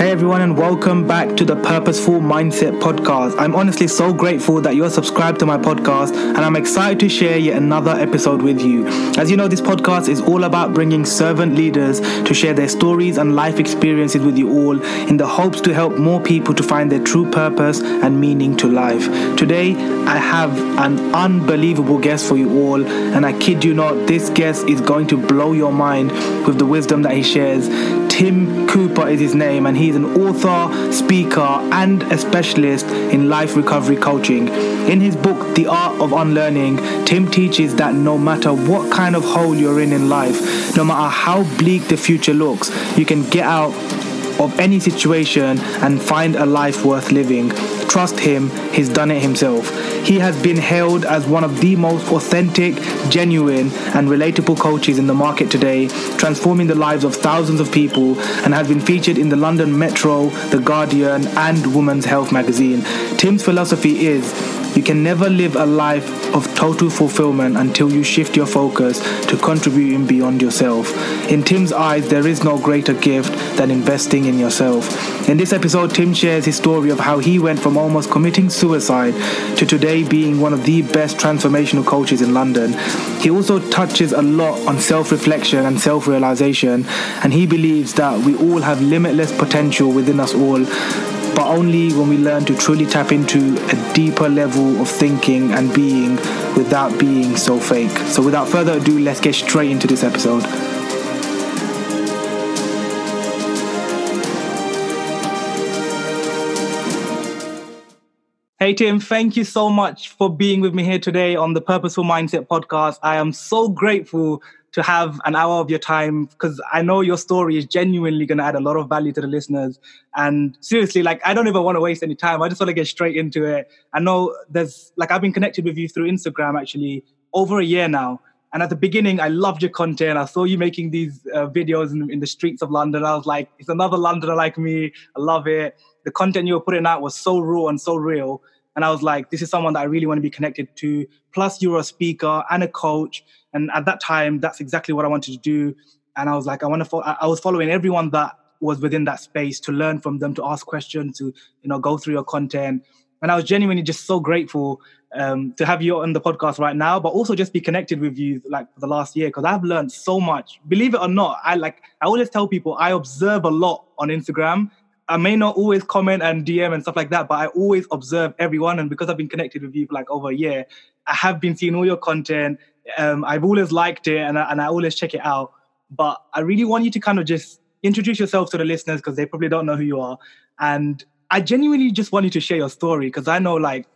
Hey everyone, and welcome back to the Purposeful Mindset Podcast. I'm honestly so grateful that you're subscribed to my podcast, and I'm excited to share yet another episode with you. As you know, this podcast is all about bringing servant leaders to share their stories and life experiences with you all in the hopes to help more people to find their true purpose and meaning to life. Today, I have an unbelievable guest for you all, and I kid you not, this guest is going to blow your mind with the wisdom that he shares. Tim Cooper is his name, and he's an author, speaker, and a specialist in life recovery coaching. In his book, The Art of Unlearning, Tim teaches that no matter what kind of hole you're in in life, no matter how bleak the future looks, you can get out of any situation and find a life worth living. Trust him, he's done it himself. He has been hailed as one of the most authentic, genuine, and relatable coaches in the market today, transforming the lives of thousands of people, and has been featured in the London Metro, The Guardian, and Women's Health magazine. Tim's philosophy is you can never live a life of total fulfillment until you shift your focus to contributing beyond yourself. In Tim's eyes, there is no greater gift than investing in yourself. In this episode, Tim shares his story of how he went from almost committing suicide to today being one of the best transformational coaches in London. He also touches a lot on self reflection and self realization, and he believes that we all have limitless potential within us all but only when we learn to truly tap into a deeper level of thinking and being without being so fake. So, without further ado, let's get straight into this episode. Hey, Tim, thank you so much for being with me here today on the Purposeful Mindset podcast. I am so grateful to have an hour of your time because I know your story is genuinely going to add a lot of value to the listeners. And seriously, like, I don't even want to waste any time. I just want to get straight into it. I know there's, like, I've been connected with you through Instagram actually over a year now. And at the beginning, I loved your content. I saw you making these uh, videos in, in the streets of London. I was like, it's another Londoner like me. I love it. The content you were putting out was so raw and so real. And I was like, this is someone that I really want to be connected to. Plus, you're a speaker and a coach. And at that time, that's exactly what I wanted to do. And I was like, I want to. Fo- I was following everyone that was within that space to learn from them, to ask questions, to you know go through your content. And I was genuinely just so grateful um, to have you on the podcast right now, but also just be connected with you like for the last year because I've learned so much. Believe it or not, I like I always tell people I observe a lot on Instagram. I may not always comment and DM and stuff like that, but I always observe everyone. And because I've been connected with you for like over a year, I have been seeing all your content um, I've always liked it and I, and I always check it out. But I really want you to kind of just introduce yourself to the listeners because they probably don't know who you are. And I genuinely just want you to share your story because I know like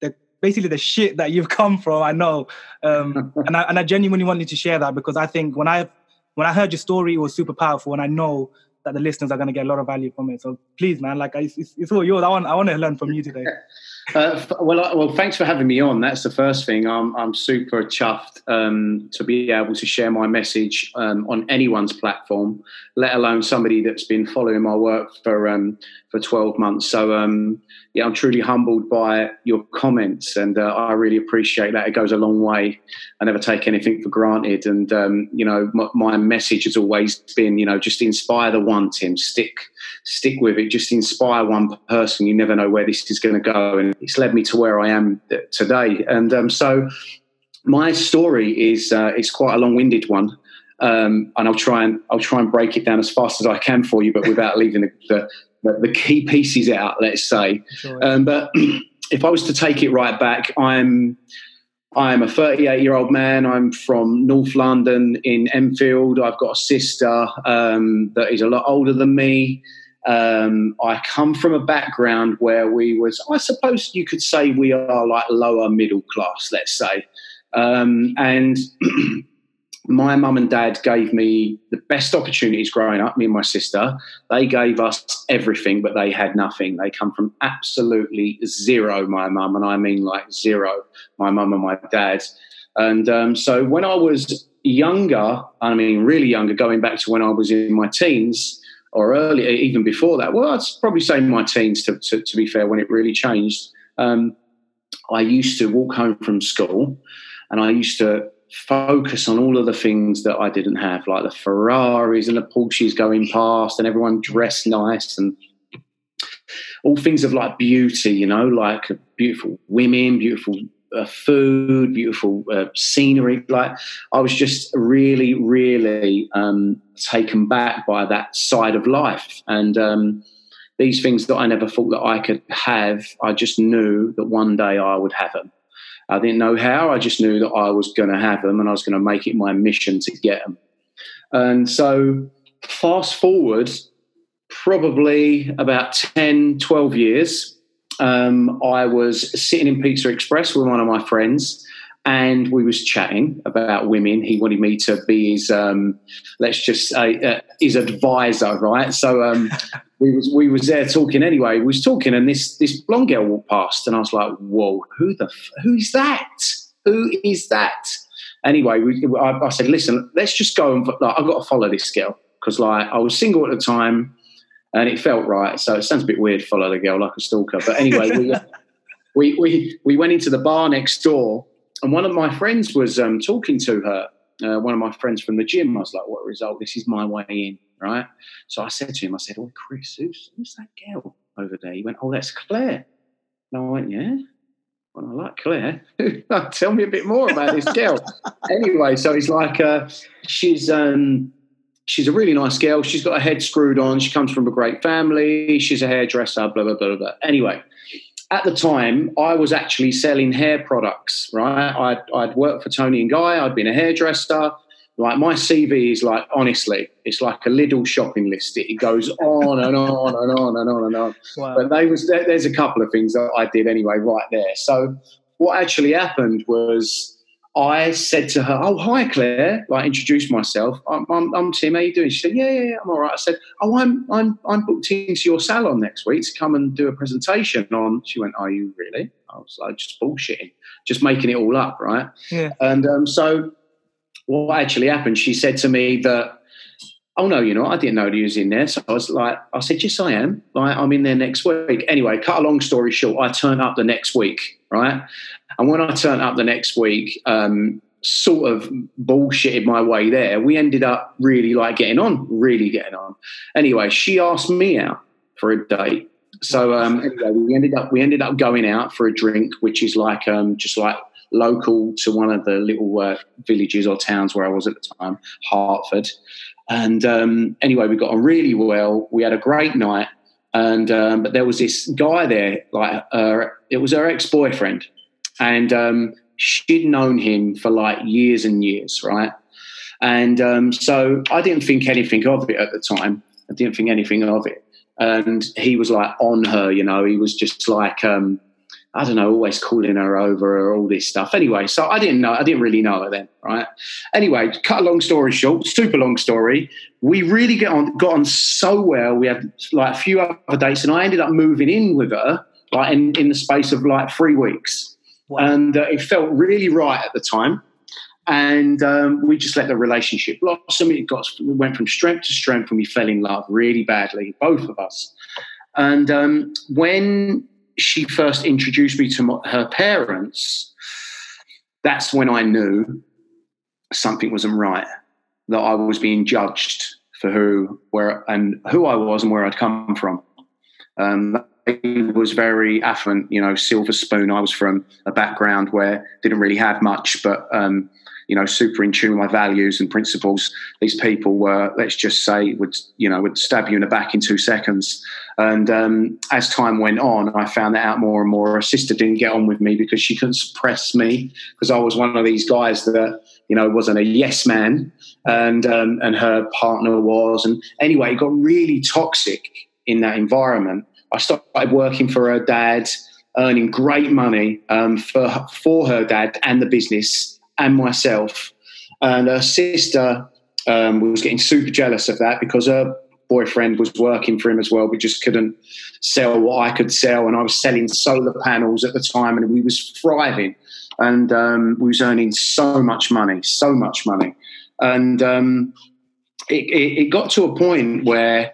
the basically the shit that you've come from. I know, um, and I and I genuinely want you to share that because I think when I when I heard your story, it was super powerful, and I know that the listeners are going to get a lot of value from it. So please, man, like it's, it's all yours. I want I want to learn from you today. Uh, well, well, thanks for having me on. That's the first thing. I'm I'm super chuffed um, to be able to share my message um, on anyone's platform, let alone somebody that's been following my work for um, for 12 months. So um, yeah, I'm truly humbled by your comments, and uh, I really appreciate that. It goes a long way. I never take anything for granted, and um, you know, my, my message has always been, you know, just inspire the one, Tim. Stick stick with it. Just inspire one person. You never know where this is going to go, and it's led me to where I am today. And um, so, my story is uh, it's quite a long-winded one, um, and I'll try and I'll try and break it down as fast as I can for you, but without leaving the, the, the key pieces out. Let's say, sure. um, but if I was to take it right back, I'm. I'm a 38 year old man. I'm from North London in Enfield. I've got a sister um, that is a lot older than me. Um, I come from a background where we was, I suppose you could say we are like lower middle class, let's say. Um, and my mum and dad gave me the best opportunities growing up, me and my sister. They gave us everything, but they had nothing. They come from absolutely zero, my mum, and I mean like zero, my mum and my dad. And um, so when I was younger, I mean really younger, going back to when I was in my teens, or earlier, even before that. Well, I'd probably say my teens, to, to, to be fair, when it really changed. Um, I used to walk home from school and I used to focus on all of the things that I didn't have, like the Ferraris and the Porsches going past, and everyone dressed nice and all things of like beauty, you know, like beautiful women, beautiful uh, food, beautiful uh, scenery. Like I was just really, really um, taken back by that side of life, and um, these things that I never thought that I could have. I just knew that one day I would have them. I didn't know how. I just knew that I was going to have them, and I was going to make it my mission to get them. And so, fast forward probably about 10, 12 years, um, I was sitting in Pizza Express with one of my friends, and we was chatting about women. He wanted me to be his, um, let's just say, uh, his advisor, right? So um, we was we was there talking anyway. We was talking, and this this blonde girl walked past, and I was like, "Whoa, who the who's that? Who is that?" Anyway, we, I, I, said, "Listen, let's just go and like, I've got to follow this girl because like I was single at the time." And it felt right. So it sounds a bit weird, follow the girl like a stalker. But anyway, we, we, we, we went into the bar next door, and one of my friends was um, talking to her. Uh, one of my friends from the gym. I was like, "What result? This is my way in, right?" So I said to him, "I said, oh, Chris, who's, who's that girl over there?" He went, "Oh, that's Claire." And I went, "Yeah." Well, I like Claire. Tell me a bit more about this girl. anyway, so he's like, uh, she's um, she's a really nice girl. She's got her head screwed on. She comes from a great family. She's a hairdresser, blah, blah, blah, blah. Anyway, at the time, I was actually selling hair products, right? I'd, I'd worked for Toni and Guy. I'd been a hairdresser. Like my CV is like, honestly, it's like a little shopping list. It goes on and on and on and on and on. Wow. But they was, there, there's a couple of things that I did anyway right there. So what actually happened was I said to her, "Oh, hi, Claire." Like, introduced myself. I'm, I'm, I'm, Tim. How are you doing? She said, "Yeah, yeah, yeah, I'm all right." I said, "Oh, I'm, I'm, I'm booked into your salon next week to come and do a presentation on." She went, "Are you really?" I was like, "Just bullshitting, just making it all up, right?" Yeah. And um, so, what actually happened? She said to me that oh no, you know, I didn't know he was in there. So I was like, I said, yes, I am. Like, I'm in there next week. Anyway, cut a long story short, I turned up the next week, right? And when I turned up the next week, um, sort of bullshitted my way there. We ended up really like getting on, really getting on. Anyway, she asked me out for a date. So um, anyway, we ended up we ended up going out for a drink, which is like um, just like local to one of the little uh, villages or towns where I was at the time, Hertford. And um, anyway, we got on really well. We had a great night, and um, but there was this guy there, like uh, it was her ex boyfriend, and um, she'd known him for like years and years, right? And um, so I didn't think anything of it at the time. I didn't think anything of it. And he was like on her, you know, he was just like, um, I don't know, always calling her over or all this stuff. Anyway, so I didn't know, I didn't really know her then, right? Anyway, cut a long story short, super long story. We really get on, got on so well. We had like a few other dates, and I ended up moving in with her like in, in the space of like three weeks. Wow. And uh, it felt really right at the time. And um, we just let the relationship blossom. It got we went from strength to strength, and we fell in love really badly, both of us. And um, when she first introduced me to my, her parents, that's when I knew something wasn't right. That I was being judged for who, where, and who I was and where I'd come from. Um, was very affluent, you know, silver spoon. I was from a background where didn't really have much, but um, you know, super in tune with my values and principles. These people were, let's just say, would you know, would stab you in the back in two seconds. And um, as time went on, I found that out more and more. Her sister didn't get on with me because she couldn't suppress me because I was one of these guys that you know wasn't a yes man, and um, and her partner was. And anyway, it got really toxic in that environment I started working for her dad, earning great money um, for for her dad and the business and myself. And her sister um, was getting super jealous of that because her boyfriend was working for him as well, We just couldn't sell what I could sell. And I was selling solar panels at the time, and we was thriving, and um, we was earning so much money, so much money, and um, it, it, it got to a point where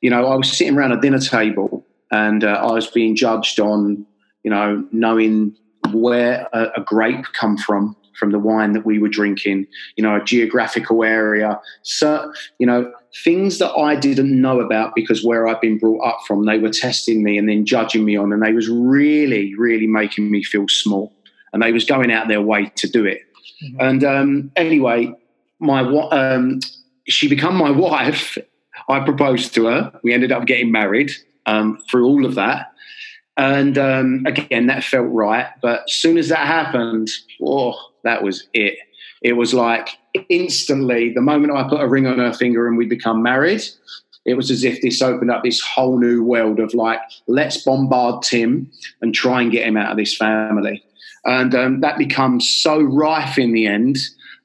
you know I was sitting around a dinner table and uh, I was being judged on, you know, knowing where a, a, grape come from from the wine that we were drinking, you know, a geographical area, so, you know, things that I didn't know about because where I've been brought up from, they were testing me and then judging me on, and they was really, really making me feel small, and they was going out their way to do it. Mm-hmm. And um, anyway, my um, she became my wife. I proposed to her. We ended up getting married um, through all of that. And um, again, that felt right. But as soon as that happened, oh, that was it. It was like instantly, the moment I put a ring on her finger and we become married, it was as if this opened up this whole new world of like, let's bombard Tim and try and get him out of this family. And um, that becomes so rife in the end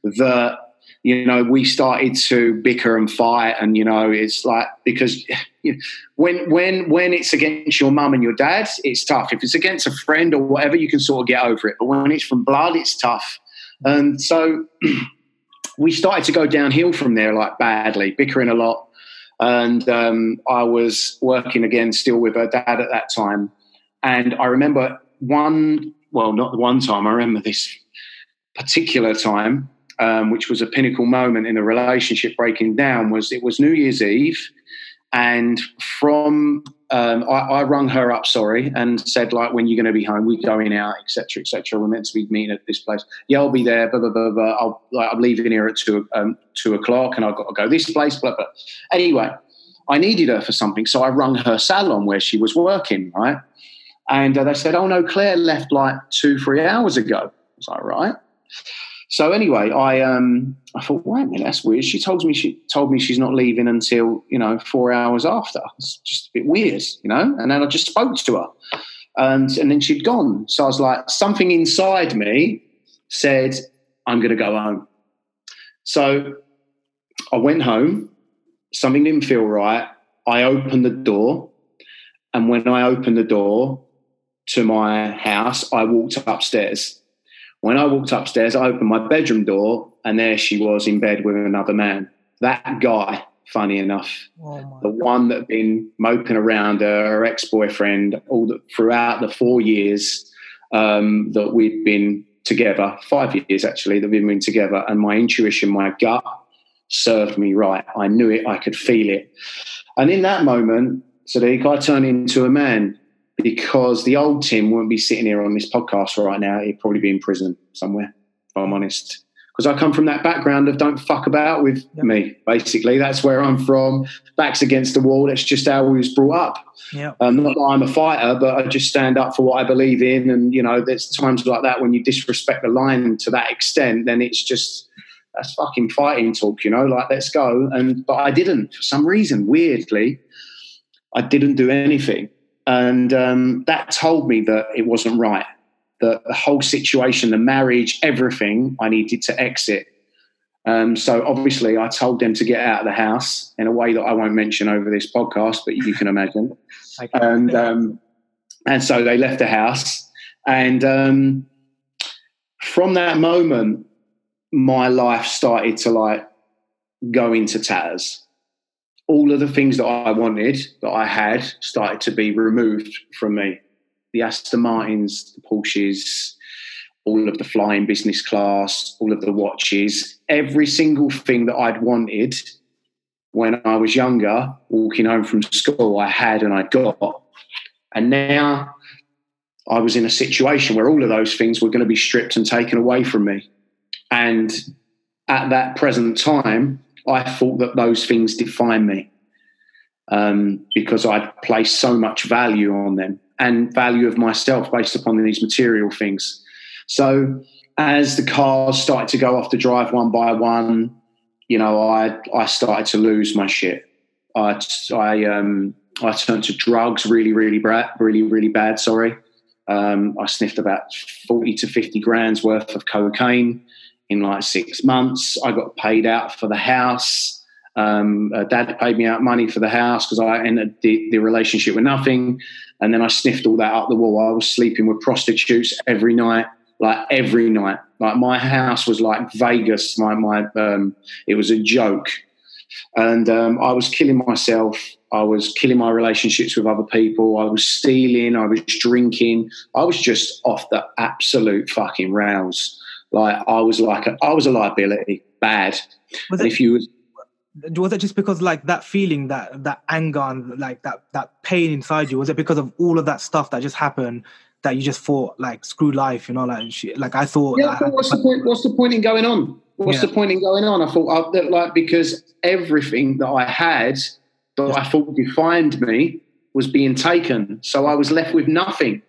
that you know, we started to bicker and fight, and you know, it's like because you know, when when when it's against your mum and your dad, it's tough. If it's against a friend or whatever, you can sort of get over it. But when it's from blood, it's tough. And so we started to go downhill from there, like badly, bickering a lot. And um, I was working again, still with her dad at that time. And I remember one, well, not the one time. I remember this particular time um, which was a pinnacle moment in the relationship breaking down, was it was New Year's Eve, and from um, I, I rung her up, sorry, and said like, when you're going to be home, we're going out, etc., etc. We're meant to be meeting at this place. Yeah, I'll be there. Blah blah blah. blah. I'll, like, I'm leaving here at two um, two o'clock, and I've got to go this place. Blah blah. Anyway, I needed her for something, so I rung her salon where she was working, right? And uh, they said, "Oh no, Claire left like two, three hours ago." I was like, "Right." So anyway, I um I thought, wait a minute, that's weird. She told me she told me she's not leaving until you know four hours after. It's just a bit weird, you know. And then I just spoke to her, and and then she'd gone. So I was like, something inside me said, I'm going to go home. So I went home. Something didn't feel right. I opened the door, and when I opened the door to my house, I walked upstairs when I walked upstairs, I opened my bedroom door, and there she was in bed with another man. That guy, funny enough, oh the one that had been moping around her, her ex boyfriend, all the, throughout the four years um, that we'd been together, five years actually, that we'd been together. And my intuition, my gut served me right. I knew it, I could feel it. And in that moment, Sadiq, I turned into a man because the old Tim wouldn't be sitting here on this podcast right now. He'd probably be in prison somewhere, if I'm honest. Because I come from that background of don't fuck about with yep. me, basically. That's where I'm from. Backs against the wall. That's just how we was brought up. Yeah. Um, not that I'm a fighter, but I just stand up for what I believe in. And, you know, there's times like that when you disrespect the line to that extent, then it's just, that's fucking fighting talk, you know, like let's go. And, but I didn't for some reason, weirdly, I didn't do anything. And um, that told me that it wasn't right. That the whole situation, the marriage, everything, I needed to exit. Um, so obviously, I told them to get out of the house in a way that I won't mention over this podcast, but you can imagine. and um, and so they left the house, and um, from that moment, my life started to like go into tatters all of the things that I wanted that I had started to be removed from me. The Aston Martins, the Porsches, all of the flying business class, all of the watches, every single thing that I'd wanted when I was younger, walking home from school, I had and I got. And now I was in a situation where all of those things were going to be stripped and taken away from me. And at that present time, I thought that those things define me um, because I'd placed so much value on them and value of myself based upon these material things. So as the cars started to go off the drive one by one, you know, I I started to lose my shit. I I um I turned to drugs really really bad really really bad. Sorry, um, I sniffed about forty to fifty grand's worth of cocaine in like six months. I got paid out for the house. Um, uh, dad paid me out money for the house because I ended the, the relationship with nothing. And then I sniffed all that up the wall. I was sleeping with prostitutes every night, like every night. Like my house was like Vegas. My my um, it was a joke, and um, I was killing myself. I was killing my relationships with other people. I was stealing. I was drinking. I was just off the absolute fucking rails Like I was like a, I was a liability, bad. Was and it, if you was was it just because like that feeling, that that anger and like that that pain inside you? Was it because of all of that stuff that just happened that you just thought like screw life, you know? Like she, like I thought. yeah, but what's the point? What's the point in going on? What's Yeah. the point in going on? I thought I, that, like because everything that I had that I thought defined me was being taken, so I was left with nothing.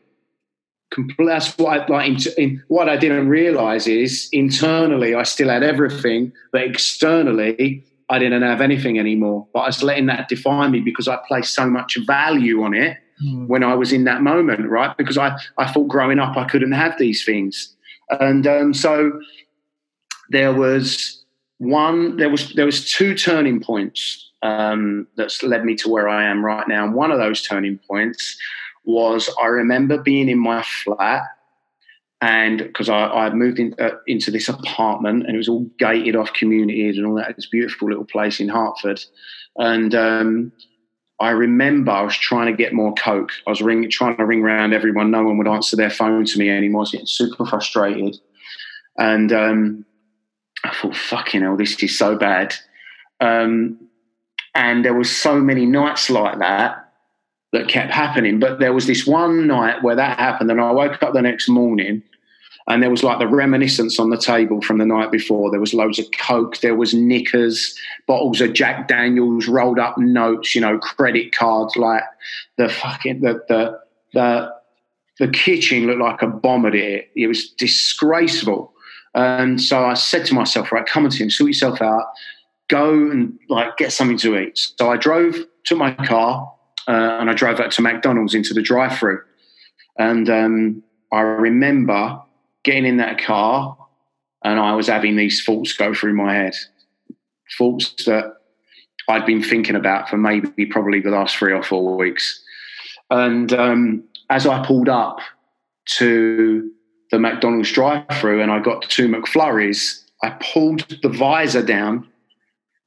That's what I like. In, in, what I didn't realize is internally I still had everything, but externally I didn't have anything anymore. But I was letting that define me because I placed so much value on it Hmm. when I was in that moment, right? Because I, I thought growing up I couldn't have these things. And um, so there was one, there was there was two turning points um, that's led me to where I am right now. And one of those turning points was I remember being in my flat and because I, I moved in, uh, into this apartment and it was all gated off communities and all that. A beautiful little place in Hertford. And um, I remember I was trying to get more coke. I was ring, trying to ring around everyone. No one would answer their phone to me anymore. I was getting super frustrated. And um, I thought, fucking hell, this is so bad. Um, and there was so many nights like that that kept happening. But there was this one night where that happened, and I woke up the next morning and there was like the reminiscence on the table from the night before. There was loads of coke, there was knickers, bottles of Jack Daniels, rolled up notes, you know, credit cards, like the fucking the the the, the kitchen looked like a bomb at it. It was disgraceful. And so I said to myself, right, come on, Tim, sort yourself out, go and like get something to eat. So I drove, to my car, uh, and I drove out to McDonald's into the drive-through. And um, I remember getting in that car, and I was having these thoughts go through my head, thoughts that I'd been thinking about for maybe probably the last three or four weeks. And um, as I pulled up to the McDonald's drive-through and I got two McFlurries, I pulled the visor down,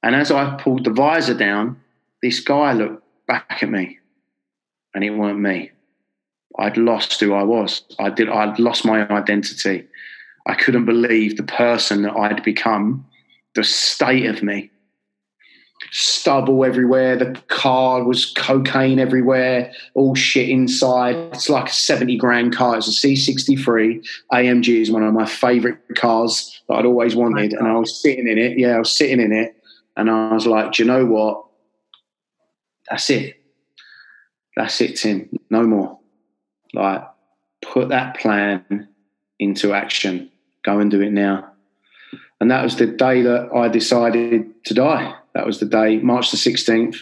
and as I pulled the visor down, this guy looked back at me, and it weren't me. I'd lost who I was. I did. I'd lost my identity. I couldn't believe the person that I'd become. The state of me. Stubble everywhere. The car was cocaine everywhere. All shit inside. It's like a seventy grand car. It's a C63 AMG. is one of my favourite cars that I'd always wanted, and I was sitting in it. Yeah, I was sitting in it, and I was like, "Do you know what? That's it. That's it, Tim. No more." like put that plan into action. Go and do it now. And that was the day that i decided to die. That was the day march the 16th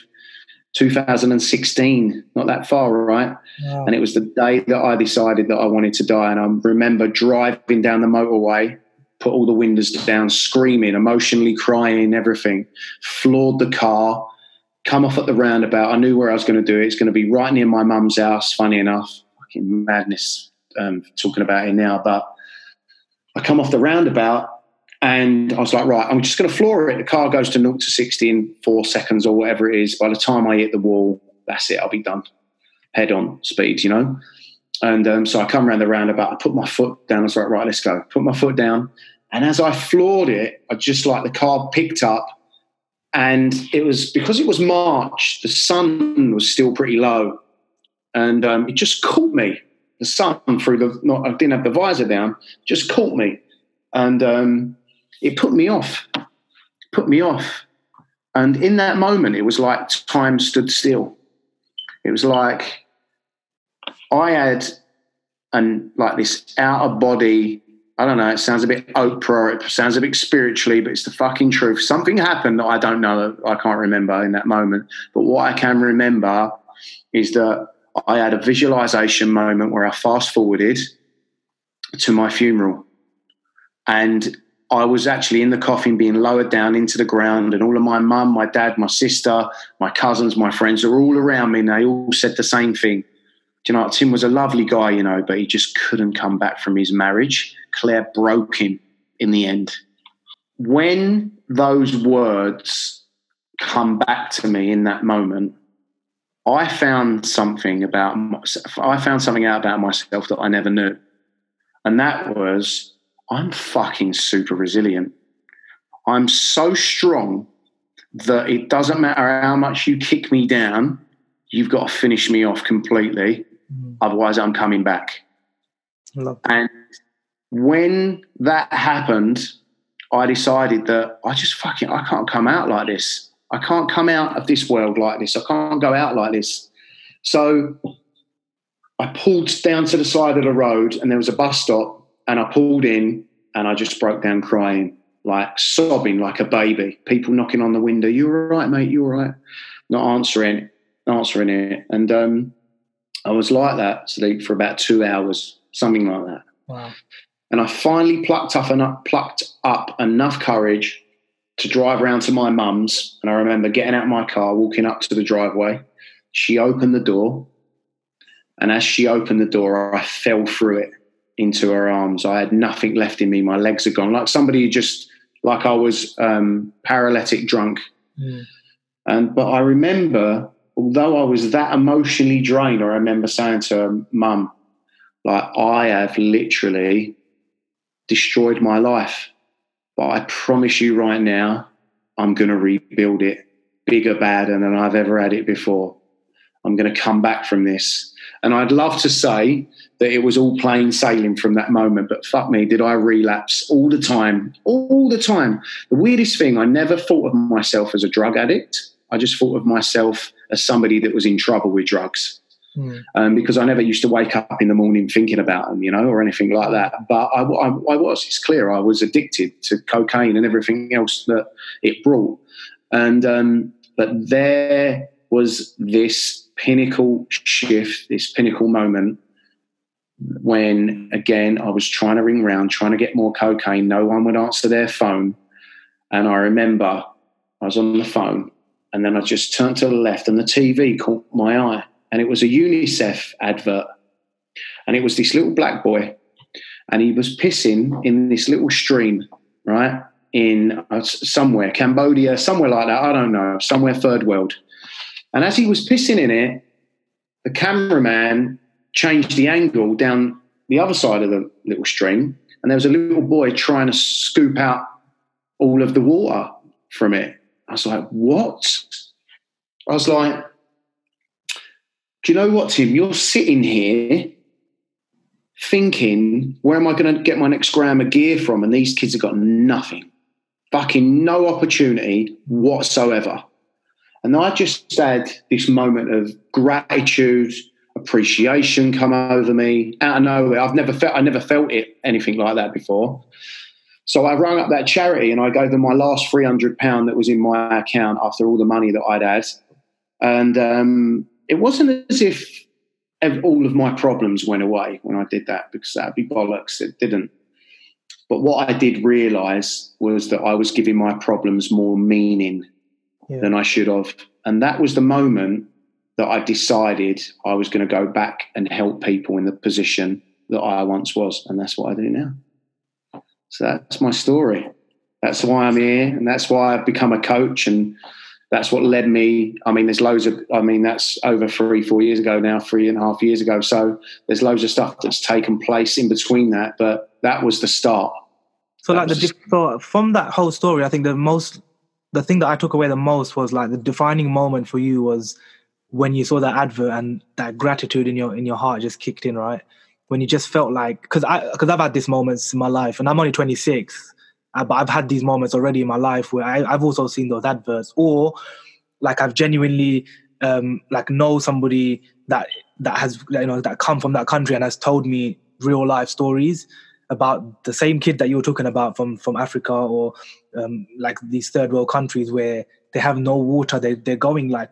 2016 not that far right? Wow. and it was the day that i decided that i wanted to die. And i remember driving down the motorway put all the windows down screaming emotionally crying everything. Floored the car come off at the roundabout i knew where i was going to do it it's going to be right near my mum's house funny enough fucking madness um, talking about it now. But I come off the roundabout and I was like, right, I'm just going to floor it. The car goes to 0 to 60 in four seconds or whatever it is. By the time I hit the wall, that's it. I'll be done. Head on speed, you know? And um, so I come around the roundabout. I put my foot down. I was like, right, let's go. Put my foot down. And as I floored it, I just like the car picked up. And it was because it was March, the sun was still pretty low and um, it just caught me. The sun through the not, I didn't have the visor down, just caught me, and um, it put me off. Put me off, and in that moment, it was like time stood still. It was like I had and like this out of body. I don't know. It sounds a bit Oprah. It sounds a bit spiritually, but it's the fucking truth. Something happened that I don't know. I can't remember in that moment. But what I can remember is that I had a visualization moment where I fast forwarded to my funeral. And I was actually in the coffin being lowered down into the ground, and all of my mum, my dad, my sister, my cousins, my friends are all around me, and they all said the same thing. You know, Tim was a lovely guy, you know, but he just couldn't come back from his marriage. Claire broke him in the end. When those words come back to me in that moment, I found something about myself, I found something out about myself that I never knew, and that was I'm fucking super resilient. I'm so strong that it doesn't matter how much you kick me down, you've got to finish me off completely. Otherwise, I'm coming back. And when that happened, I decided that I just fucking I can't come out like this. I can't come out of this world like this. I can't go out like this. So I pulled down to the side of the road and there was a bus stop and I pulled in and I just broke down crying, like sobbing like a baby. People knocking on the window, you're all right, mate? you're all right? Not answering, answering it. And um, I was like that sleep for about two hours, something like that. Wow. And I finally plucked up enough, plucked up enough courage to drive around to my mum's. And I remember getting out of my car, walking up to the driveway. She opened the door. And as she opened the door, I fell through it into her arms. I had nothing left in me. My legs are gone, like somebody just, like I was um, paralytic drunk. Mm. And but I remember, although I was that emotionally drained, I remember saying to her, "Mum, like I have literally destroyed my life, but I promise you right now, I'm going to rebuild it bigger, badder than I've ever had it before. I'm going to come back from this." And I'd love to say that it was all plain sailing from that moment. But fuck me, did I relapse all the time? All the time. The weirdest thing, I never thought of myself as a drug addict. I just thought of myself as somebody that was in trouble with drugs. Mm. Um, because I never used to wake up in the morning thinking about them, you know, or anything like that. But I, I, I was, it's clear, I was addicted to cocaine and everything else that it brought. And, um, but there was this pinnacle shift, this pinnacle moment when again I was trying to ring round, trying to get more cocaine. No one would answer their phone. And I remember I was on the phone and then I just turned to the left and the TV caught my eye. And it was a UNICEF advert. And it was this little black boy. And he was pissing in this little stream, right? In uh, somewhere, Cambodia, somewhere like that. I don't know, somewhere third world. And as he was pissing in it, the cameraman changed the angle down the other side of the little stream, and there was a little boy trying to scoop out all of the water from it. I was like, what? I was like, do you know what, Tim? You're sitting here thinking, where am I going to get my next gram of gear from? And these kids have got nothing, fucking no opportunity whatsoever. And I just had this moment of gratitude, appreciation come over me out of nowhere. I've never felt I never felt it anything like that before. So I rang up that charity and I gave them my last three hundred pound that was in my account after all the money that I'd had, and um, it wasn't as if all of my problems went away when I did that because that'd be bollocks. It didn't. But what I did realise was that I was giving my problems more meaning yeah. than I should have. And that was the moment that I decided I was going to go back and help people in the position that I once was. And that's what I do now. So that's my story. That's why I'm here. And that's why I've become a coach. And that's what led me. I mean, there's loads of, I mean, that's over three, four years ago now, three and a half years ago. So there's loads of stuff that's taken place in between that. But that was the start. So, that like the, so from that whole story, I think the most the thing that I took away the most was like the defining moment for you was when you saw that advert and that gratitude in your in your heart just kicked in, right? When you just felt like because I because I've had these moments in my life and I'm only 26, uh, but I've had these moments already in my life where I, I've also seen those adverts or like I've genuinely um like know somebody that that has you know that come from that country and has told me real life stories about the same kid that you were talking about from from Africa or um, like these third world countries where they have no water. They, they're going like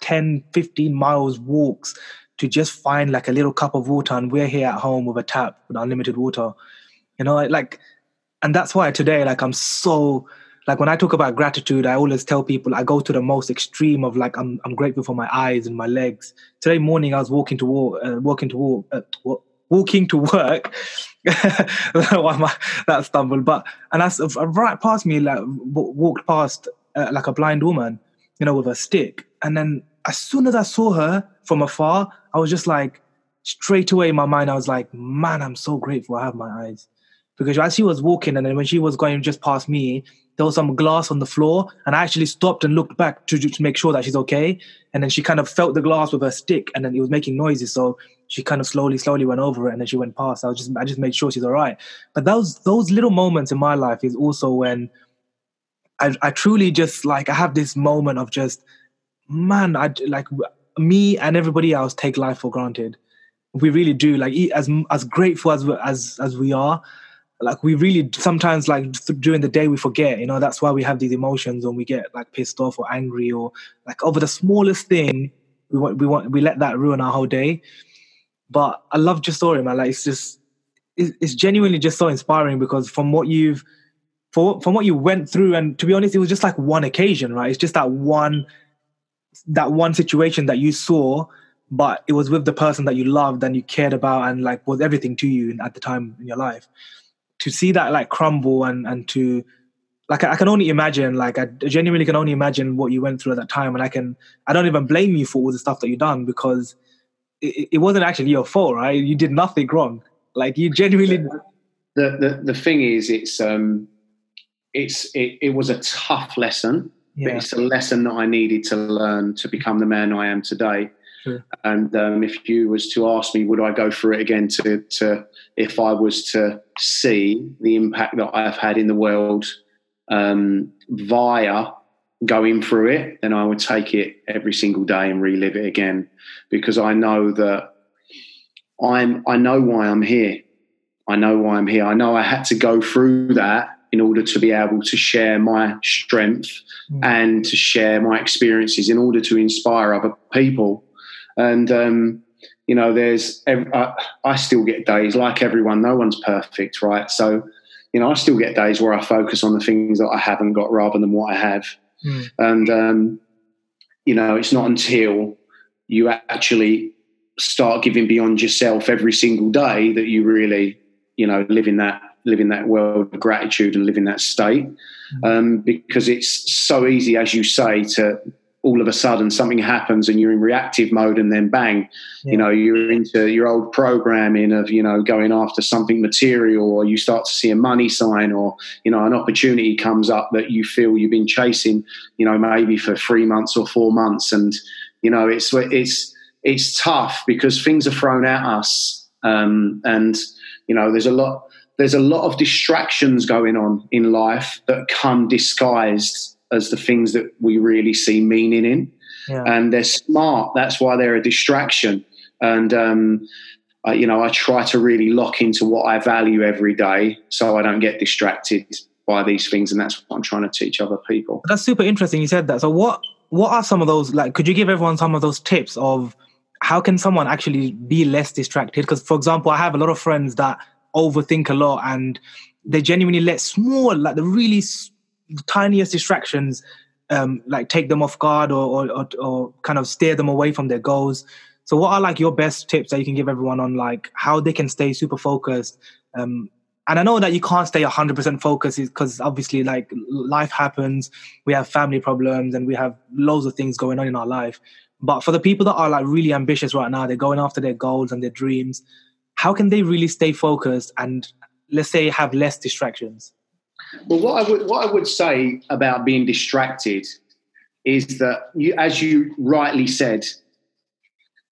10 15 miles walks to just find like a little cup of water and we're here at home with a tap with unlimited water you know like and that's why today like i'm so like when i talk about gratitude i always tell people i go to the most extreme of like i'm, I'm grateful for my eyes and my legs today morning i was walking to walk uh, walking to walk uh, walking to work. Why that stumbled? But and I right past me, like walked past uh, like a blind woman, you know, with a stick. And then as soon as I saw her from afar, I was just like, straight away in my mind, I was like, man, I'm so grateful I have my eyes. because as she was walking and then when she was going just past me, there was some glass on the floor, and I actually stopped and looked back to to make sure that she's okay. And then she kind of felt the glass with her stick, and then it was making noises. So she kind of slowly, slowly went over it, and then she went past. I was just I just made sure she's all right. But those those little moments in my life is also when I I truly just like I have this moment of just man, I like me and everybody else take life for granted. We really do. Like as as grateful as as as we are, like we really sometimes like during the day we forget. You know that's why we have these emotions when we get like pissed off or angry or like over the smallest thing. We want we want we let that ruin our whole day. But I love your story, man. Like it's just it's genuinely just so inspiring because from what you've for, from what you went through and to be honest it was just like one occasion right it's just that one that one situation that you saw but it was with the person that you loved and you cared about and like was everything to you at the time in your life. To see that like crumble and and to like I can only imagine like I genuinely can only imagine what you went through at that time. And I can I don't even blame you for all the stuff that you done because it, it wasn't actually your fault right? You did nothing wrong. Like you genuinely the the, the thing is it's um it's it, it was a tough lesson yeah. but it's a lesson that I needed to learn to become the man I am today. Sure. And um, if you was to ask me, would I go through it again to, to if I was to see the impact that I've had in the world um, via going through it, then I would take it every single day and relive it again because I know that I'm I know why I'm here. I know why I'm here. I know I had to go through that in order to be able to share my strength mm. and to share my experiences in order to inspire other people. And, um, you know, there's, I, I still get days like everyone, no one's perfect, right? So, you know, I still get days where I focus on the things that I haven't got rather than what I have. Mm. And, um, you know, it's not until you actually start giving beyond yourself every single day that you really, you know, live in that live in that world of gratitude and live in that state. Mm-hmm. Um, because it's so easy, as you say, to all of a sudden something happens and you're in reactive mode and then bang, yeah. you know, you're into your old programming of, you know, going after something material or you start to see a money sign or, you know, an opportunity comes up that you feel you've been chasing, you know, maybe for three months or four months. And, you know, it's, it's, it's tough because things are thrown at us. Um, and, you know, there's a lot, there's a lot of distractions going on in life that come disguised as the things that we really see meaning in. Yeah. And they're smart. That's why they're a distraction. And, um, I, you know, I try to really lock into what I value every day so I don't get distracted by these things. And that's what I'm trying to teach other people. That's super interesting. You said that. So, what, what are some of those, like, could you give everyone some of those tips of how can someone actually be less distracted? Because, for example, I have a lot of friends that overthink a lot and they genuinely let small, like the really s- tiniest distractions, um, like take them off guard or, or, or kind of steer them away from their goals. So, what are like your best tips that you can give everyone on like how they can stay super focused? Um, and I know that you can't stay 100% focused because obviously, like life happens, we have family problems and we have loads of things going on in our life. But for the people that are like really ambitious right now, they're going after their goals and their dreams how can they really stay focused and let's say have less distractions? Well, what I would what I would say about being distracted is that you, as you rightly said,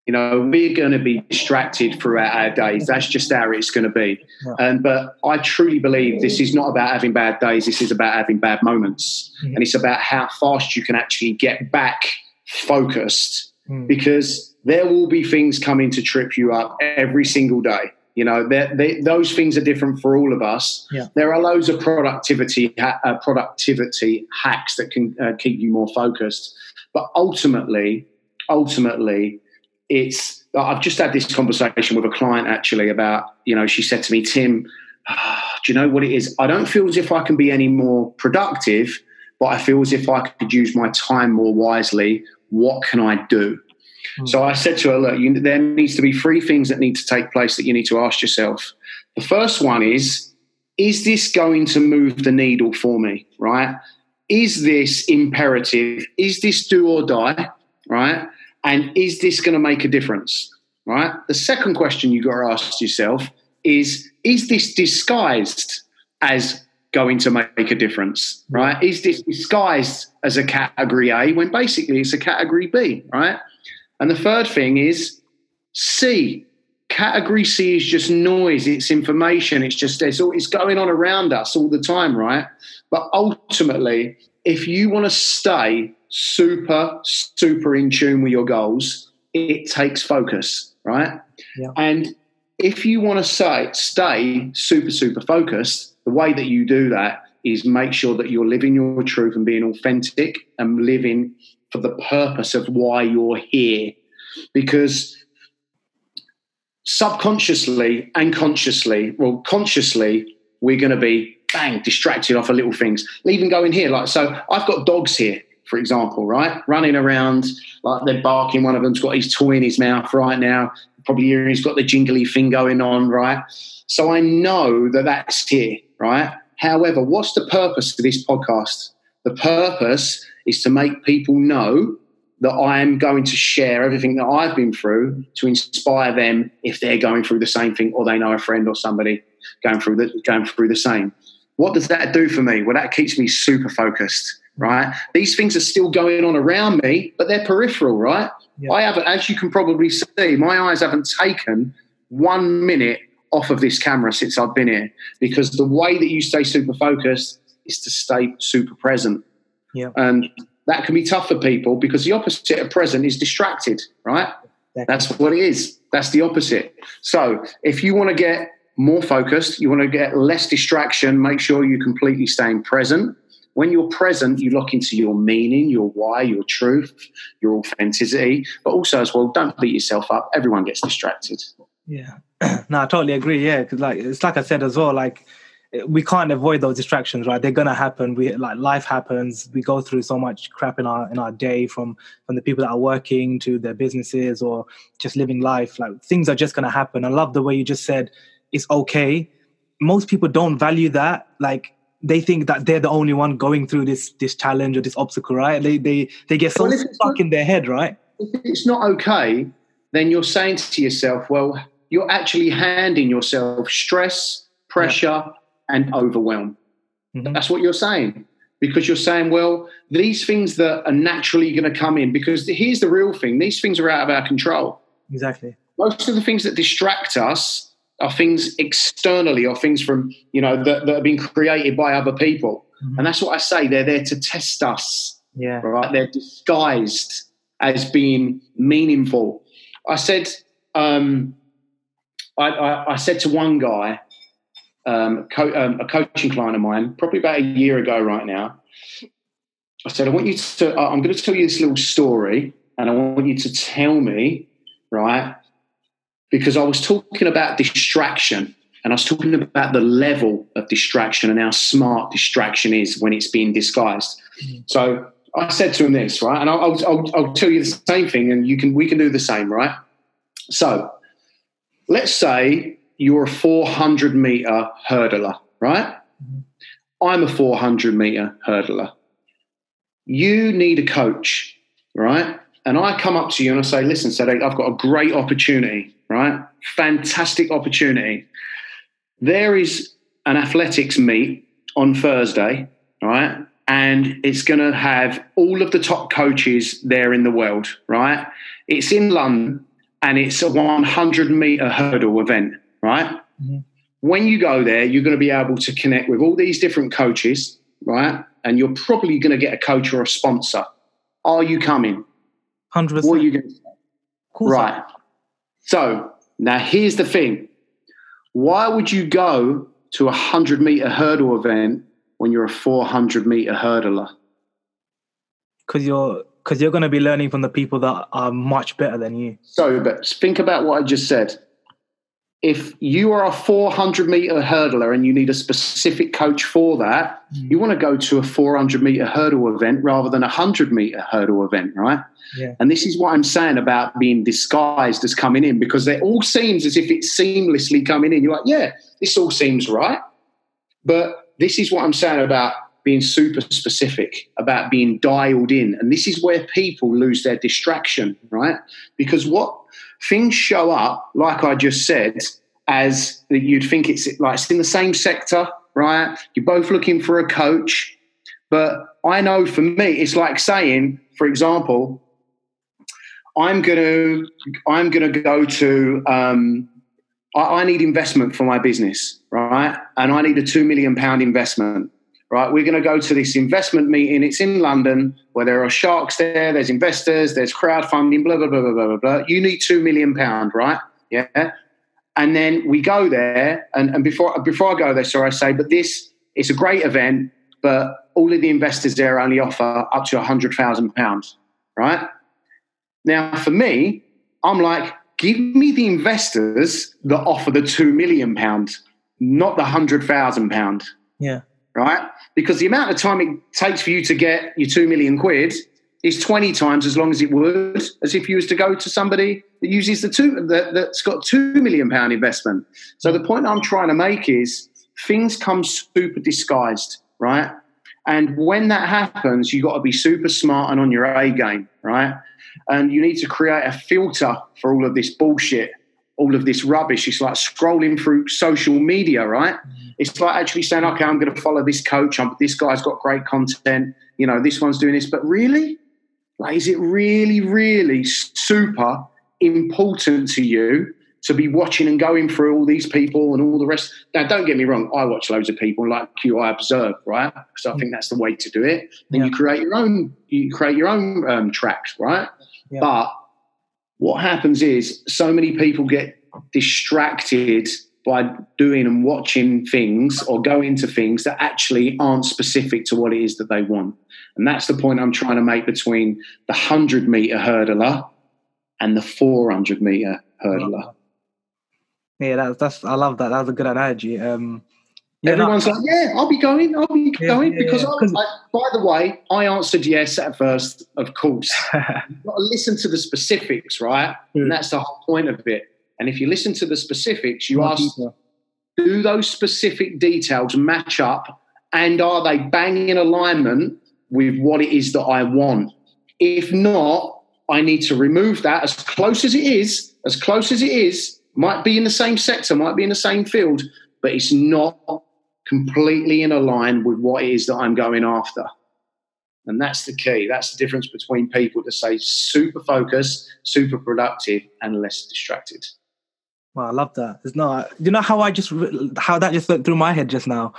you know, we're going to be distracted throughout our days. That's just how it's going to be. Yeah. Um, but I truly believe this is not about having bad days. This is about having bad moments, mm-hmm. and it's about how fast you can actually get back focused. Mm. Because there will be things coming to trip you up every single day. You know, they, those things are different for all of us. Yeah. There are loads of productivity uh, productivity hacks that can uh, keep you more focused, but ultimately, ultimately, it's. I've just had this conversation with a client actually about. You know, she said to me, Tim, do you know what it is? I don't feel as if I can be any more productive, but I feel as if I could use my time more wisely. What can I do? Mm. So I said to her, look, you, there needs to be three things that need to take place that you need to ask yourself. The first one is, is this going to move the needle for me? Right? Is this imperative? Is this do or die? Right? And is this going to make a difference? Right? The second question you got to ask yourself is is this disguised as going to make a difference, right? Is this disguised as a category A when basically it's a category B, right? And the third thing is C. Category C is just noise, it's information, it's just it's, all, it's going on around us all the time, right? But ultimately, if you want to stay super, super in tune with your goals, it takes focus, right? Yeah. And if you want to say stay super, super focused, the way that you do that is make sure that you're living your truth and being authentic and living for the purpose of why you're here. Because subconsciously and consciously, well, consciously, we're going to be bang distracted off of little things. Even going here, like so, I've got dogs here, for example, right, running around like they're barking. One of them's got his toy in his mouth right now. Probably he's got the jingly thing going on, right? So I know that that's here, right? However, what's the purpose of this podcast? The purpose is to make people know that I am going to share everything that I've been through to inspire them if they're going through the same thing or they know a friend or somebody going through the, going through the same. What does that do for me? Well, that keeps me super focused, right? These things are still going on around me, but they're peripheral, right? Yeah. I haven't, as you can probably see, my eyes haven't taken one minute off of this camera since I've been here because the way that you stay super focused is to stay super present. Yeah. And that can be tough for people because the opposite of present is distracted, right? That's what it is. That's the opposite. So if you want to get more focused, you want to get less distraction, make sure you're completely staying present. When you're present, you lock into your meaning, your why, your truth, your authenticity, but also as well, don't beat yourself up. Everyone gets distracted. Yeah. no, I totally agree. Yeah, because like it's like I said as well. Like we can't avoid those distractions, right? They're gonna happen. We like life happens. We go through so much crap in our in our day, from from the people that are working to their businesses or just living life. Like things are just gonna happen. I love the way you just said it's okay. Most people don't value that. Like they think that they're the only one going through this this challenge or this obstacle, right? They they they get so well, stuck in their head, right? If it's not okay, then you're saying to yourself, well you're actually handing yourself stress, pressure, yeah. And overwhelm. Mm-hmm. That's what you're saying. Because you're saying, well, these things that are naturally going to come in, because here's the real thing these things are out of our control. Exactly. Most of the things that distract us are things externally or things from, you know, that, that have been created by other people. Mm-hmm. And that's what I say. They're there to test us. Yeah. Right. They're disguised as being meaningful. I said, um, I, I, I said to one guy, um, co- um, a coaching client of mine, probably about a year ago right now, I said, I want you to, I'm going to tell you this little story and I want you to tell me, right? Because I was talking about distraction and I was talking about the level of distraction and how smart distraction is when it's being disguised. Mm-hmm. So I said to him this, right? And I'll, I'll, I'll tell you the same thing and you can, we can do the same, right? So let's say you're a 400 meter hurdler, right? I'm a 400 meter hurdler. You need a coach, right? And I come up to you and I say, listen, Sadiq, I've got a great opportunity, right? Fantastic opportunity. There is an athletics meet on Thursday, right? And it's going to have all of the top coaches there in the world, right? It's in London and it's a 100 meter hurdle event, right? Mm-hmm. When you go there, you're going to be able to connect with all these different coaches, right? And you're probably going to get a coach or a sponsor. Are you coming? 100%. What are you going to say? Right. So now here's the thing. Why would you go to a 100 meter hurdle event when you're a 400 meter hurdler? Because you're because you're going to be learning from the people that are much better than you. So, but think about what I just said. If you are a 400 meter hurdler and you need a specific coach for that, mm. you want to go to a 400 meter hurdle event rather than a 100 meter hurdle event, right? Yeah. And this is what I'm saying about being disguised as coming in because it all seems as if it's seamlessly coming in. You're like, yeah, this all seems right. But this is what I'm saying about being super specific, about being dialed in. And this is where people lose their distraction, right? Because what things show up, like I just said, as you'd think it's like it's in the same sector, right? You're both looking for a coach, but I know for me, it's like saying, for example, I'm gonna I'm gonna go to um, I, I need investment for my business, right? And I need a two million pound investment right? We're going to go to this investment meeting. It's in London where there are sharks there, there's investors, there's crowdfunding, blah, blah, blah, blah, blah, blah. You need two million pound, right? Yeah. And then we go there, and, and before before I go there, sorry, I say, but this it's a great event, but all of the investors there only offer up to a hundred thousand pounds, right? Now, for me, I'm like, give me the investors that offer the two million pounds, not the hundred thousand pound. Yeah right? Because the amount of time it takes for you to get your two million quid is 20 times as long as it would as if you was to go to somebody that uses the two that, that's got two million pound investment. So the point I'm trying to make is things come super disguised, right? And when that happens, you've got to be super smart and on your A game, right? And you need to create a filter for all of this bullshit all of this rubbish. It's like scrolling through social media, right? Mm-hmm. It's like actually saying, okay, I'm going to follow this coach. I'm, this guy's got great content. You know, this one's doing this. But really, like, is it really, really super important to you to be watching and going through all these people and all the rest? Now, don't get me wrong. I watch loads of people like you. I observe, right? So I mm. think that's the way to do it. Then yeah. you create your own. You create your own um, tracks, right? Yeah. But what happens is so many people get distracted by doing and watching things or going to things that actually aren't specific to what it is that they want. And that's the point I'm trying to make between the 100 meter hurdler and the 400 meter hurdler. Yeah, that's, that's I love that. That's a good analogy. Um, yeah, Everyone's like, yeah, I'll be going, I'll be yeah, going. Yeah, because, I, I, by the way, I answered yes at first, of course. You've got to listen to the specifics, right? Mm. And that's the whole point of it. And if you listen to the specifics, you ask, do those specific details match up and are they bang in alignment with what it is that I want? If not, I need to remove that as close as it is, as close as it is, might be in the same sector, might be in the same field, but it's not completely in line with what it is that I'm going after. And that's the key. That's the difference between people to say super focused, super productive, and less distracted. Well, I love that. It's not, you know how I just, how that just went through my head just now?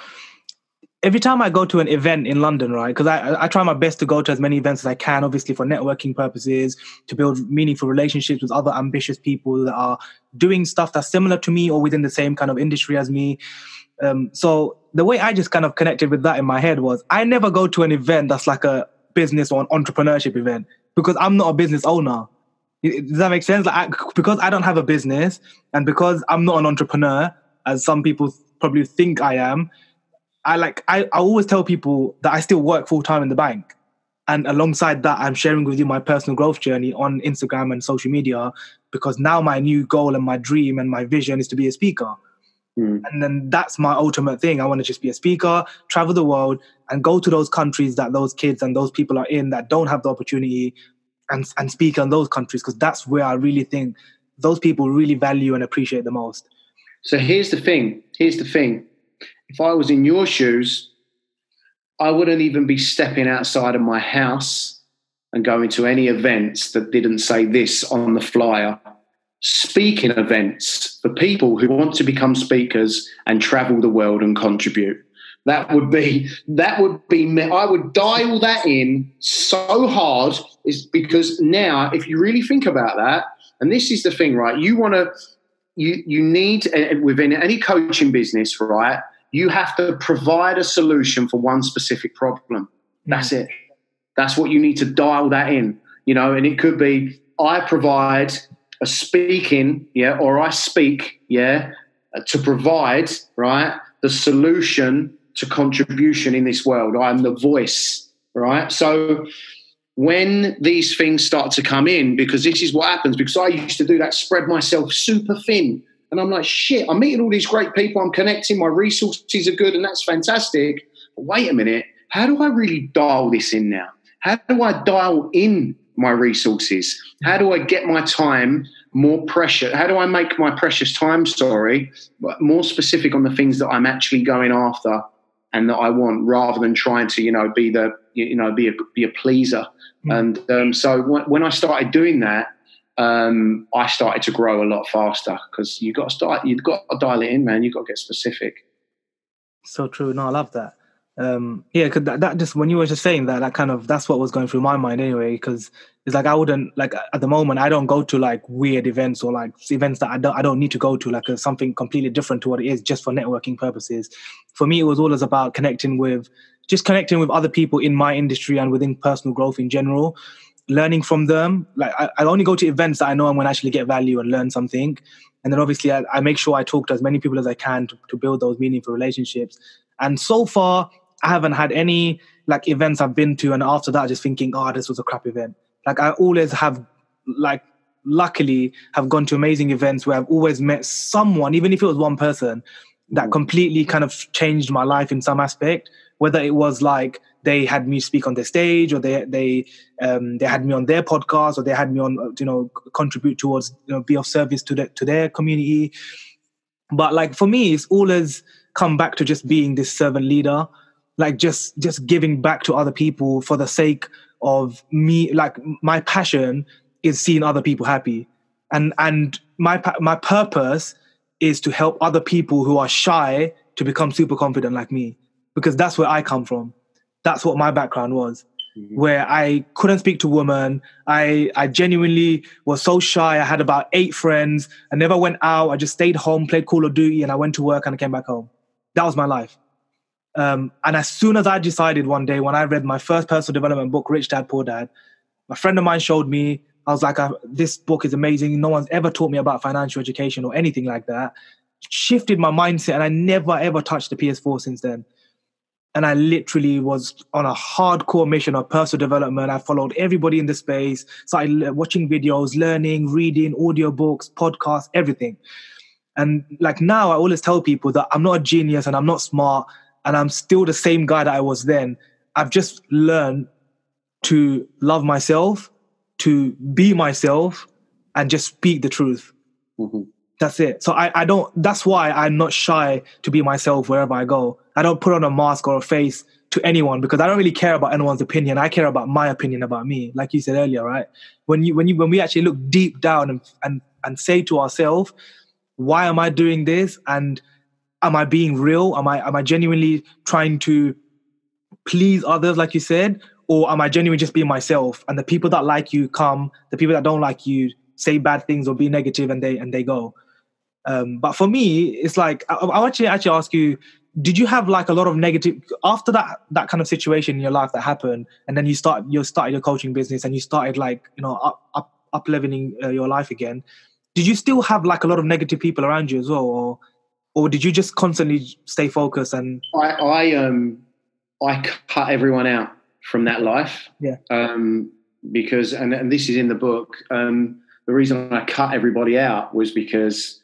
Every time I go to an event in London, right? Because I, I try my best to go to as many events as I can, obviously for networking purposes, to build meaningful relationships with other ambitious people that are doing stuff that's similar to me or within the same kind of industry as me. Um, so the way I just kind of connected with that in my head was I never go to an event that's like a business or an entrepreneurship event because I'm not a business owner. Does that make sense? Like, I, because I don't have a business and because I'm not an entrepreneur, as some people probably think I am, I like I, I always tell people that I still work full time in the bank. And alongside that, I'm sharing with you my personal growth journey on Instagram and social media because now my new goal and my dream and my vision is to be a speaker. Mm. And then that's my ultimate thing. I want to just be a speaker, travel the world, and go to those countries that those kids and those people are in that don't have the opportunity and, and speak in those countries because that's where I really think those people really value and appreciate the most. So here's the thing. Here's the thing. If I was in your shoes, I wouldn't even be stepping outside of my house and going to any events that didn't say this on the flyer speaking events for people who want to become speakers and travel the world and contribute. That would be that would be I would dial that in so hard is because now if you really think about that, and this is the thing, right? You want to you you need within any coaching business, right? You have to provide a solution for one specific problem. That's mm. it. That's what you need to dial that in, you know, and it could be I provide a speaking, yeah, or I speak, yeah, uh, to provide, right, the solution to contribution in this world. I am the voice, right? So when these things start to come in, because this is what happens, because I used to do that, spread myself super thin. And I'm like, shit, I'm meeting all these great people, I'm connecting, my resources are good, and that's fantastic. But wait a minute, how do I really dial this in now? How do I dial in my resources? How do I get my time more precious? How do I make my precious time, sorry, more specific on the things that I'm actually going after and that I want rather than trying to, you know, be the, you know, be a, be a pleaser. Mm. And um, so when I started doing that, um, I started to grow a lot faster because you got to start, you've got to dial it in, man. You've got to get specific. So true. No, I love that um yeah because that, that just when you were just saying that that kind of that's what was going through my mind anyway because it's like i wouldn't like at the moment i don't go to like weird events or like events that i don't i don't need to go to like something completely different to what it is just for networking purposes. For me it was always about connecting with just connecting with other people in my industry and within personal growth in general. Learning from them like i, I only go to events that i know i'm going to actually get value and learn something. And then obviously I, I, make sure i talk to as many people as i can to, to build those meaningful relationships. And so far I haven't had any like events I've been to, and after that, just thinking, oh, this was a crap event. Like I always have, like, luckily, have gone to amazing events where I've always met someone, even if it was one person, that mm. completely kind of changed my life in some aspect. Whether it was like they had me speak on the stage, or they they um, they had me on their podcast, or they had me on uh, you know contribute towards you know be of service to the to their community. But like for me, it's always come back to just being this servant leader like just just giving back to other people for the sake of me like my passion is seeing other people happy. And and my my purpose is to help other people who are shy to become super confident like me because that's where I come from. That's what my background was mm-hmm. where I couldn't speak to women. I I genuinely was so shy. I had about 8 friends. I never went out. I just stayed home played Call of Duty and I went to work and I came back home. That was my life um, and as soon as I decided one day when I read my first personal development book, Rich Dad Poor Dad, a friend of mine showed me. I was like, "This book is amazing. No one's ever taught me about financial education or anything like that." Shifted my mindset, and I never ever touched the PS4 since then. And I literally was on a hardcore mission of personal development. I followed everybody in the space, started watching videos, learning, reading, audiobooks, podcasts, everything. And like now, I always tell people that I'm not a genius and I'm not smart and I'm still the same guy that I was then. I've just learned to love myself, to be myself, and just speak the truth. Mm-hmm. That's it. So I, I don't, that's why I'm not shy to be myself wherever I go. I don't put on a mask or a face to anyone because I don't really care about anyone's opinion. I care about my opinion about me. Like you said earlier, right? When you, when you, when we actually look deep down and, and, and say to ourselves, why am I doing this? And am I being real? Am I am I genuinely trying to please others, like you said, or am I genuinely just being myself? And the people that like you come, the people that don't like you say bad things or be negative, and they and they go. Um, but for me, it's like I, I actually actually ask you: Did you have like a lot of negative after that that kind of situation in your life that happened, and then you start you started your coaching business and you started like you know up up up leveling uh, your life again? Did you still have like a lot of negative people around you as well, or or did you just constantly stay focused and i i um i cut everyone out from that life. Yeah. Um because and, and this is in the book um the reason i cut everybody out was because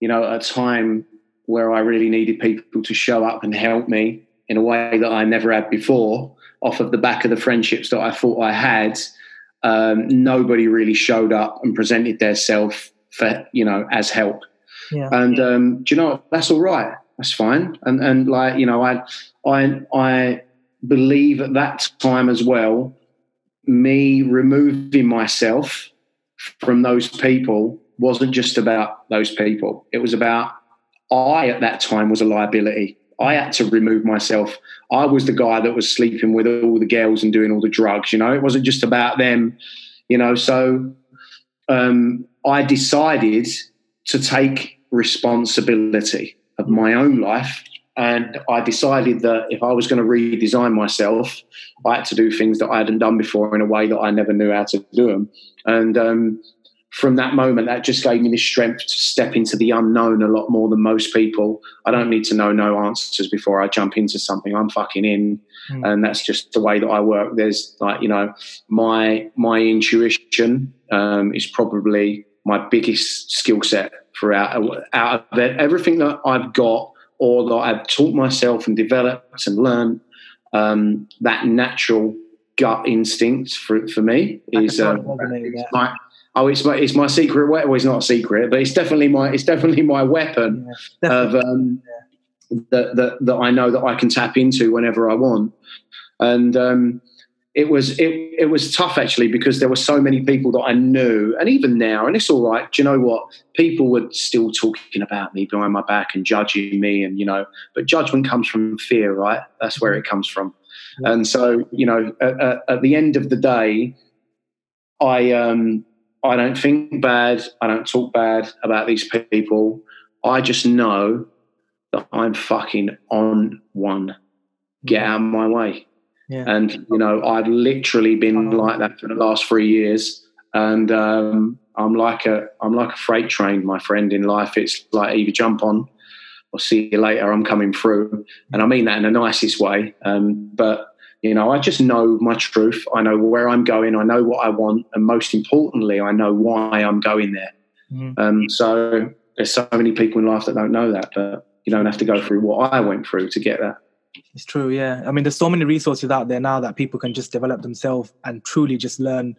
you know at a time where i really needed people to show up and help me in a way that i never had before off of the back of the friendships that i thought i had um, nobody really showed up and presented their self for you know as help yeah. And um, do you know what? That's all right. That's fine. And and like you know, I I I believe at that time as well, me removing myself from those people wasn't just about those people. It was about I at that time was a liability. I had to remove myself. I was the guy that was sleeping with all the girls and doing all the drugs. You know, it wasn't just about them. You know, so um, I decided to take responsibility of my own life. And I decided that if I was going to redesign myself, I had to do things that I hadn't done before in a way that I never knew how to do them. And um, from that moment, that just gave me the strength to step into the unknown a lot more than most people. I don't need to know no answers before I jump into something. I'm fucking in, mm. and that's just the way that I work. There's like you know, my my intuition um, is probably my biggest skill set for out, out of it. Everything that I've got or that I've taught myself and developed and learned, um, that natural gut instinct for for me is uh, totally resonate with it's my oh it's my it's my secret weapon. Well, it's not a secret, but it's definitely my it's definitely my weapon Yeah, of um, that, that that I know that I can tap into whenever I want. And um, it was it it was tough actually because there were so many people that I knew, and even now, and it's all right. Do you know what? People were still talking about me behind my back and judging me, and you know, but judgment comes from fear, right? That's where it comes from. Yeah. And so, you know, at, at, at the end of the day, I um, I don't think bad. I don't talk bad about these people. I just know that I'm fucking on one. Get out of my way. Yeah. And you know, I've literally been like that for the last three years. And um, I'm like a I'm like a freight train, my friend. In life, it's like either jump on or see you later. I'm coming through, and I mean that in the nicest way. Um, but you know, I just know my truth. I know where I'm going. I know what I want, and most importantly, I know why I'm going there. Mhm. Um, so there's so many people in life that don't know that, but you don't have to go through what I went through to get that. It's true, yeah. I mean, there's so many resources out there now that people can just develop themselves and truly just learn.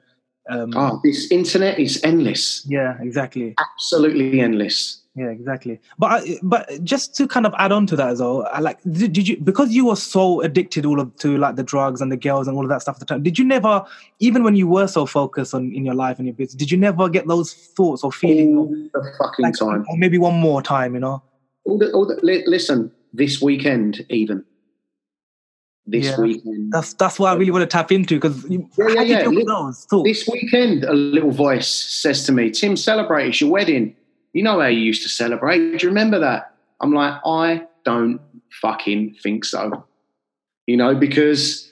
Um, Oh, this internet is endless, Yeah, exactly. absolutely endless. Yeah, exactly. But I, but just to kind of add on to that as well, I like did, did you because you were so addicted all of to like the drugs and the girls and all of that stuff at the time? Did you never, even when you were so focused on in your life and your business, did you never get those thoughts or feelings? All the fucking like, time. or maybe one more time, you know? All the, all the, listen, this weekend, even this Yeah. weekend, That's that's what I really want to tap into because Yeah, yeah, yeah. This weekend, a little voice says to me, "Tim, celebrate! It's your wedding. You know how you used to celebrate. Do you remember that?" I'm like, I don't fucking think so. You know, because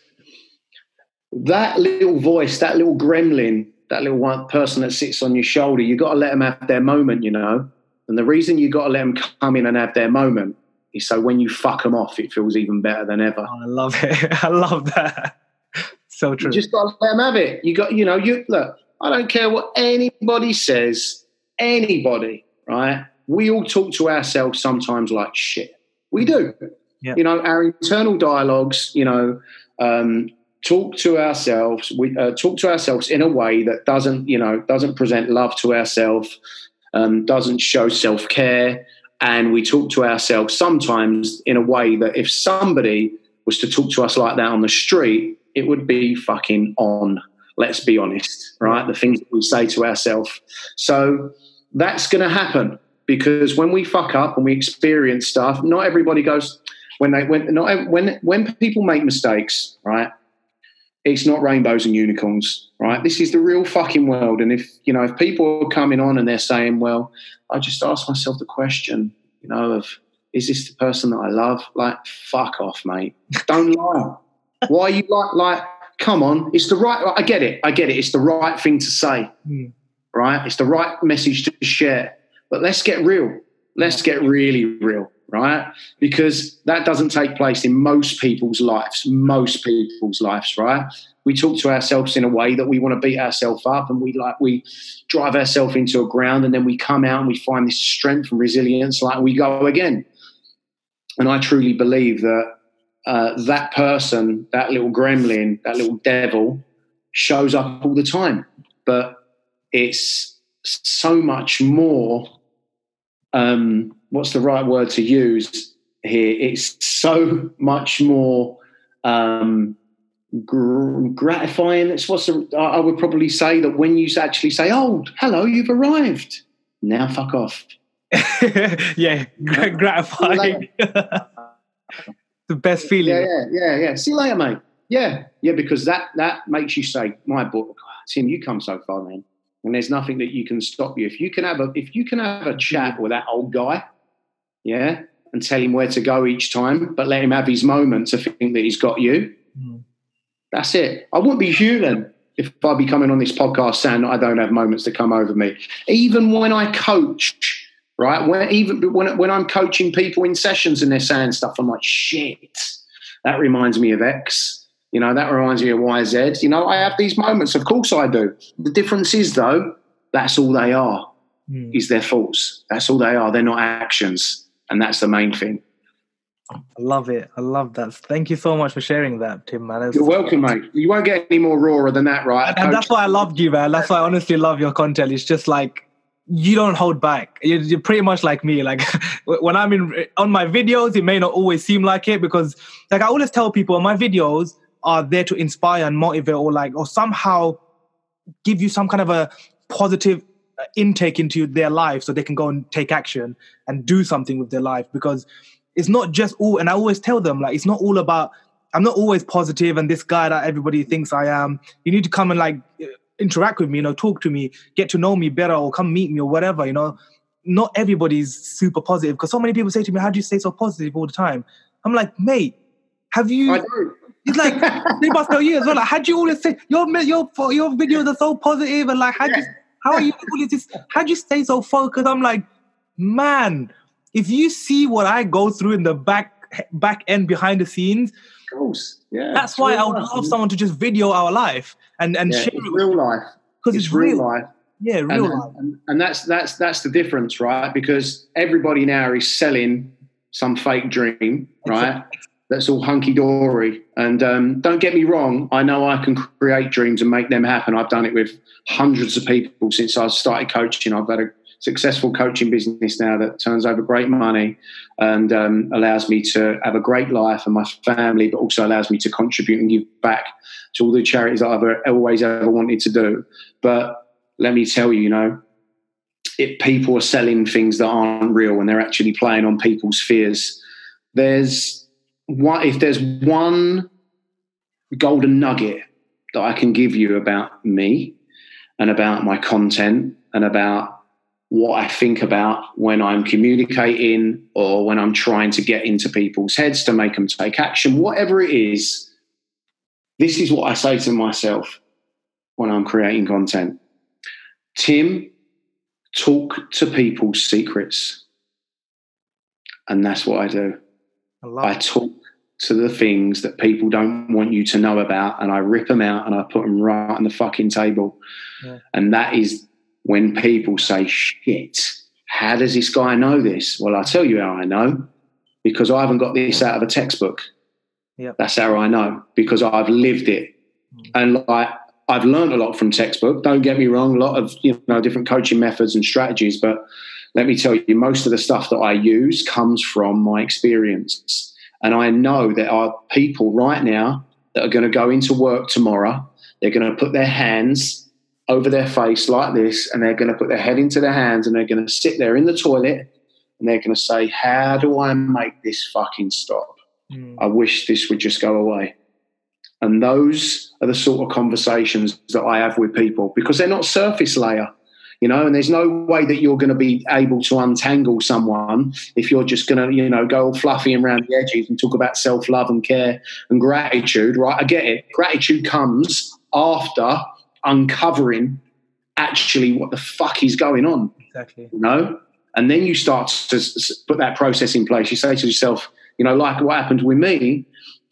that little voice, that little gremlin, that little one person that sits on your shoulder, you got to let them have their moment. You know, and the reason you got to let them come in and have their moment so when you fuck them off, it feels even better than ever. Oh, I love it. I love that. So true. You just got to let them have it. You got, you know, you look. I don't care what anybody says. Anybody, right? We all talk to ourselves sometimes like shit. We do. Yeah. You know, our internal dialogues. You know, um, talk to ourselves. We uh, talk to ourselves in a way that doesn't, you know, doesn't present love to ourselves, um, doesn't show self care, and we talk to ourselves sometimes in a way that if somebody was to talk to us like that on the street, it would be fucking on. Let's be honest, right? The things that we say to ourselves. So that's going to happen because when we fuck up and we experience stuff, not everybody goes when they when not when when people make mistakes, right? It's not rainbows and unicorns, right? This is the real fucking world. And if you know, if people are coming on and they're saying, "Well," I just ask myself the question, you know, of is this the person that I love? Like, fuck off, mate. Don't lie. Why are you like like? Come on, it's the right. I get it. I get it. It's the right thing to say, Mm. right? It's the right message to share. But let's get real. Let's get really real, right? Because that doesn't take place in most people's lives. Most people's lives, right? We talk to ourselves in a way that we want to beat ourselves up, and we like we drive ourselves into a ground, and then we come out and we find this strength and resilience, like we go again. And I truly believe that uh, that person, that little gremlin, that little devil, shows up all the time. But it's so much more. Um, what's the right word to use here? It's so much more um, gr- gratifying. It's what's the, I would probably say that when you actually say, "Oh, hello, you've arrived," now fuck off. yeah, gra- gratifying. the best feeling. Yeah, yeah, yeah, yeah. See you later, mate. Yeah, yeah, because that that makes you say, "My boy, Tim, you come so far, man." And there's nothing that you can stop you. If you can have a if you can have a chat with that old guy, yeah, and tell him where to go each time, but let him have his moment to think that he's got you. Mm. That's it. I wouldn't be human if I'd be coming on this podcast saying I don't have moments to come over me. Even when I coach, right? When even when when I'm coaching people in sessions and they're saying stuff, I'm like, shit. That reminds me of X. You know, that reminds me of YZ. You know, I have these moments. Of course I do. The difference is though, that's all they are, Mm. is their thoughts. That's all they are. They're not actions. And that's the main thing. I love it. I love that. Thank you so much for sharing that, Tim. Man, You're welcome, mate. You won't get any more rawer than that, right? And, and that's why I loved you, man. That's why I honestly love your content. It's just like you don't hold back. You're, you're pretty much like me. Like when I'm in on my videos, it may not always seem like it because, like I always tell people, my videos are there to inspire and motivate, or like, or somehow give you some kind of a positive Uh, intake into their life, so they can go and take action and do something with their life because it's not just all and i always tell them like it's not all about i'm not always positive and this guy that everybody thinks i am. You need to come and like uh, interact with me you know talk to me get to know me better or come meet me or whatever you know. Not everybody's super positive because so many people say to me how do you stay so positive all the time? I'm like mate have you it's like they must tell you as well. Like how do you always say your your your videos are so positive and like how do you, how are you always just how do you stay so focused i'm like man if you see what I go through in the back back end behind the scenes, of course, yeah. That's why I would love someone to just video our life and and yeah, share it real life because it's, it's, real life. Yeah, real and, life. And, and that's that's that's the difference, right? Because everybody now is selling some fake dream, right? That's all hunky dory. And um, don't get me wrong, I know I can create dreams and make them happen. I've done it with hundreds of people since I started coaching. I've had a successful coaching business now that turns over great money and um, allows me to have a great life and my family, but also allows me to contribute and give back to all the charities that I've always ever wanted to do. But let me tell you, you know, if people are selling things that aren't real and they're actually playing on people's fears, there's one, if there's one golden nugget that I can give you about me and about my content and about what I think about when I'm communicating or when I'm trying to get into people's heads to make them take action, whatever it is, this is what I say to myself when I'm creating content. Tim, talk to people's secrets. And that's what I do. I, I talk to the things that people don't want you to know about and I rip them out and I put them right on the fucking table. Yeah. And that is when people say, shit, how does this guy know this? Well, I'll tell you how I know because I haven't got this out of a textbook. Yep. That's how I know because I've lived it. Mm. And like, I've learned a lot from textbook. Don't get me wrong, a lot of you know different coaching methods and strategies, but let me tell you, most of the stuff that I use comes from my experience. And I know there are people right now that are going to go into work tomorrow. They're going to put their hands over their face like this, and they're going to put their head into their hands and they're going to sit there in the toilet and they're going to say, How do I make this fucking stop? Mm. I wish this would just go away. And those are the sort of conversations that I have with people because they're not surface layer, you know, and there's no way that you're going to be able to untangle someone if you're just going to, you know, go all fluffy around the edges and talk about self love and care and gratitude, right? I get it. Gratitude comes after uncovering actually what the fuck is going on. Exactly. You know? And then you start to put that process in place. You say to yourself, you know, like what happened with me.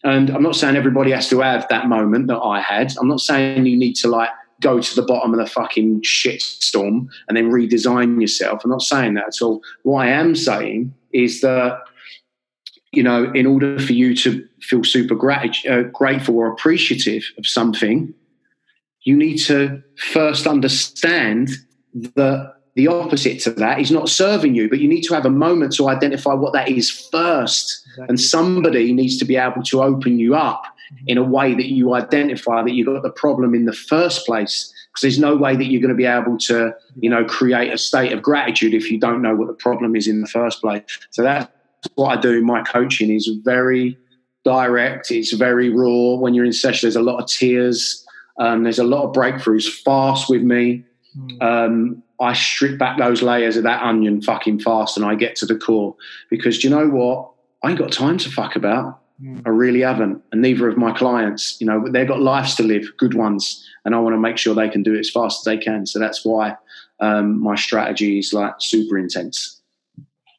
And I'm not saying everybody has to have that moment that I had. I'm not saying you need to like go to the bottom of the fucking shit storm and then redesign yourself. I'm not saying that at all. What I am saying is that, you know, in order for you to feel super grat- uh, grateful or appreciative of something, you need to first understand that the opposite to that is not serving you, but you need to have a moment to identify what that is first. Exactly. And somebody needs to be able to open you up in a way that you identify that you've got the problem in the first place. Because there's no way that you're going to be able to, you know, create a state of gratitude if you don't know what the problem is in the first place. So that's what I do in my coaching is very direct. It's very raw. When you're in session, there's a lot of tears um, there's a lot of breakthroughs fast with me. Mm. Um, I strip back those layers of that onion fucking fast and I get to the core because you know what? I ain't got time to fuck about. Mm. I really haven't. And neither of my clients, you know, they've got lives to live, good ones. And I want to make sure they can do it as fast as they can. So that's why um, my strategy is like super intense.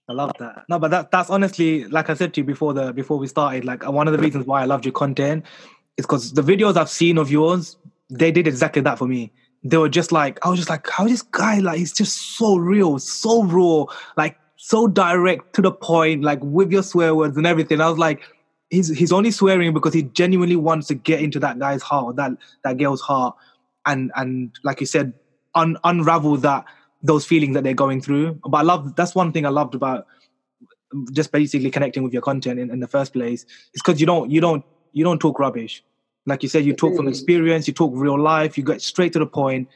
I love that. No, but that that's honestly, like I said to you before the before we started, like one of the reasons why I loved your content is because the videos I've seen of yours, they did exactly that for me. They were just like, I was just like, how this guy, like, he's just so real, so raw. Like, so direct to the point, like with your swear words and everything. I was like, he's he's only swearing because he genuinely wants to get into that guy's heart, that that girl's heart, and and like you said, un, unravel that those feelings that they're going through. But I love that's one thing I loved about just basically connecting with your content in, in the first place is because you don't you don't you don't talk rubbish. Like you said, you talk from experience, you talk real life, you get straight to the point,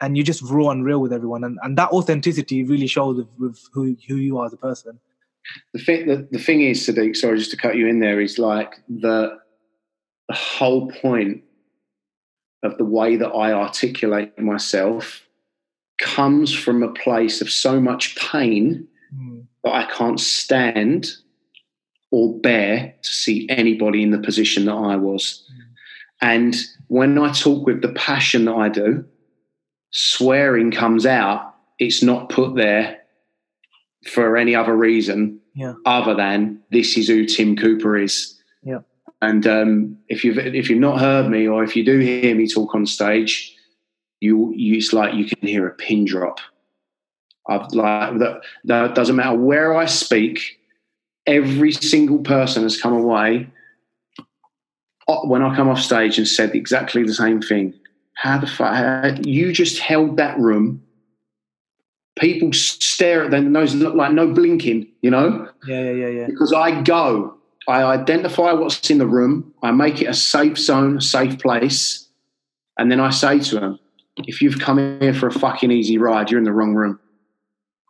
and you just raw and real with everyone. And, and that authenticity really shows with, with who, who you are as a person. The thing, the, the thing is, Sadiq, sorry, just to cut you in there, is like the, the whole point of the way that I articulate myself comes from a place of so much pain mm. that I can't stand or bear to see anybody in the position that I was. Mm. And when I talk with the passion that I do, swearing comes out, it's not put there for any other reason yeah. other than this is who Tim Cooper is. Yeah. And um, if you've if you've not heard me or if you do hear me talk on stage, you, you it's like you can hear a pin drop. I've like that. That doesn't matter where I speak. Every single person has come away when I come off stage and said exactly the same thing. How the fuck? You just held that room. People stare at them, nose look like no blinking, you know? Yeah, yeah, yeah, yeah. Because I go, I identify what's in the room, I make it a safe zone, a safe place, and then I say to them, if you've come here for a fucking easy ride, you're in the wrong room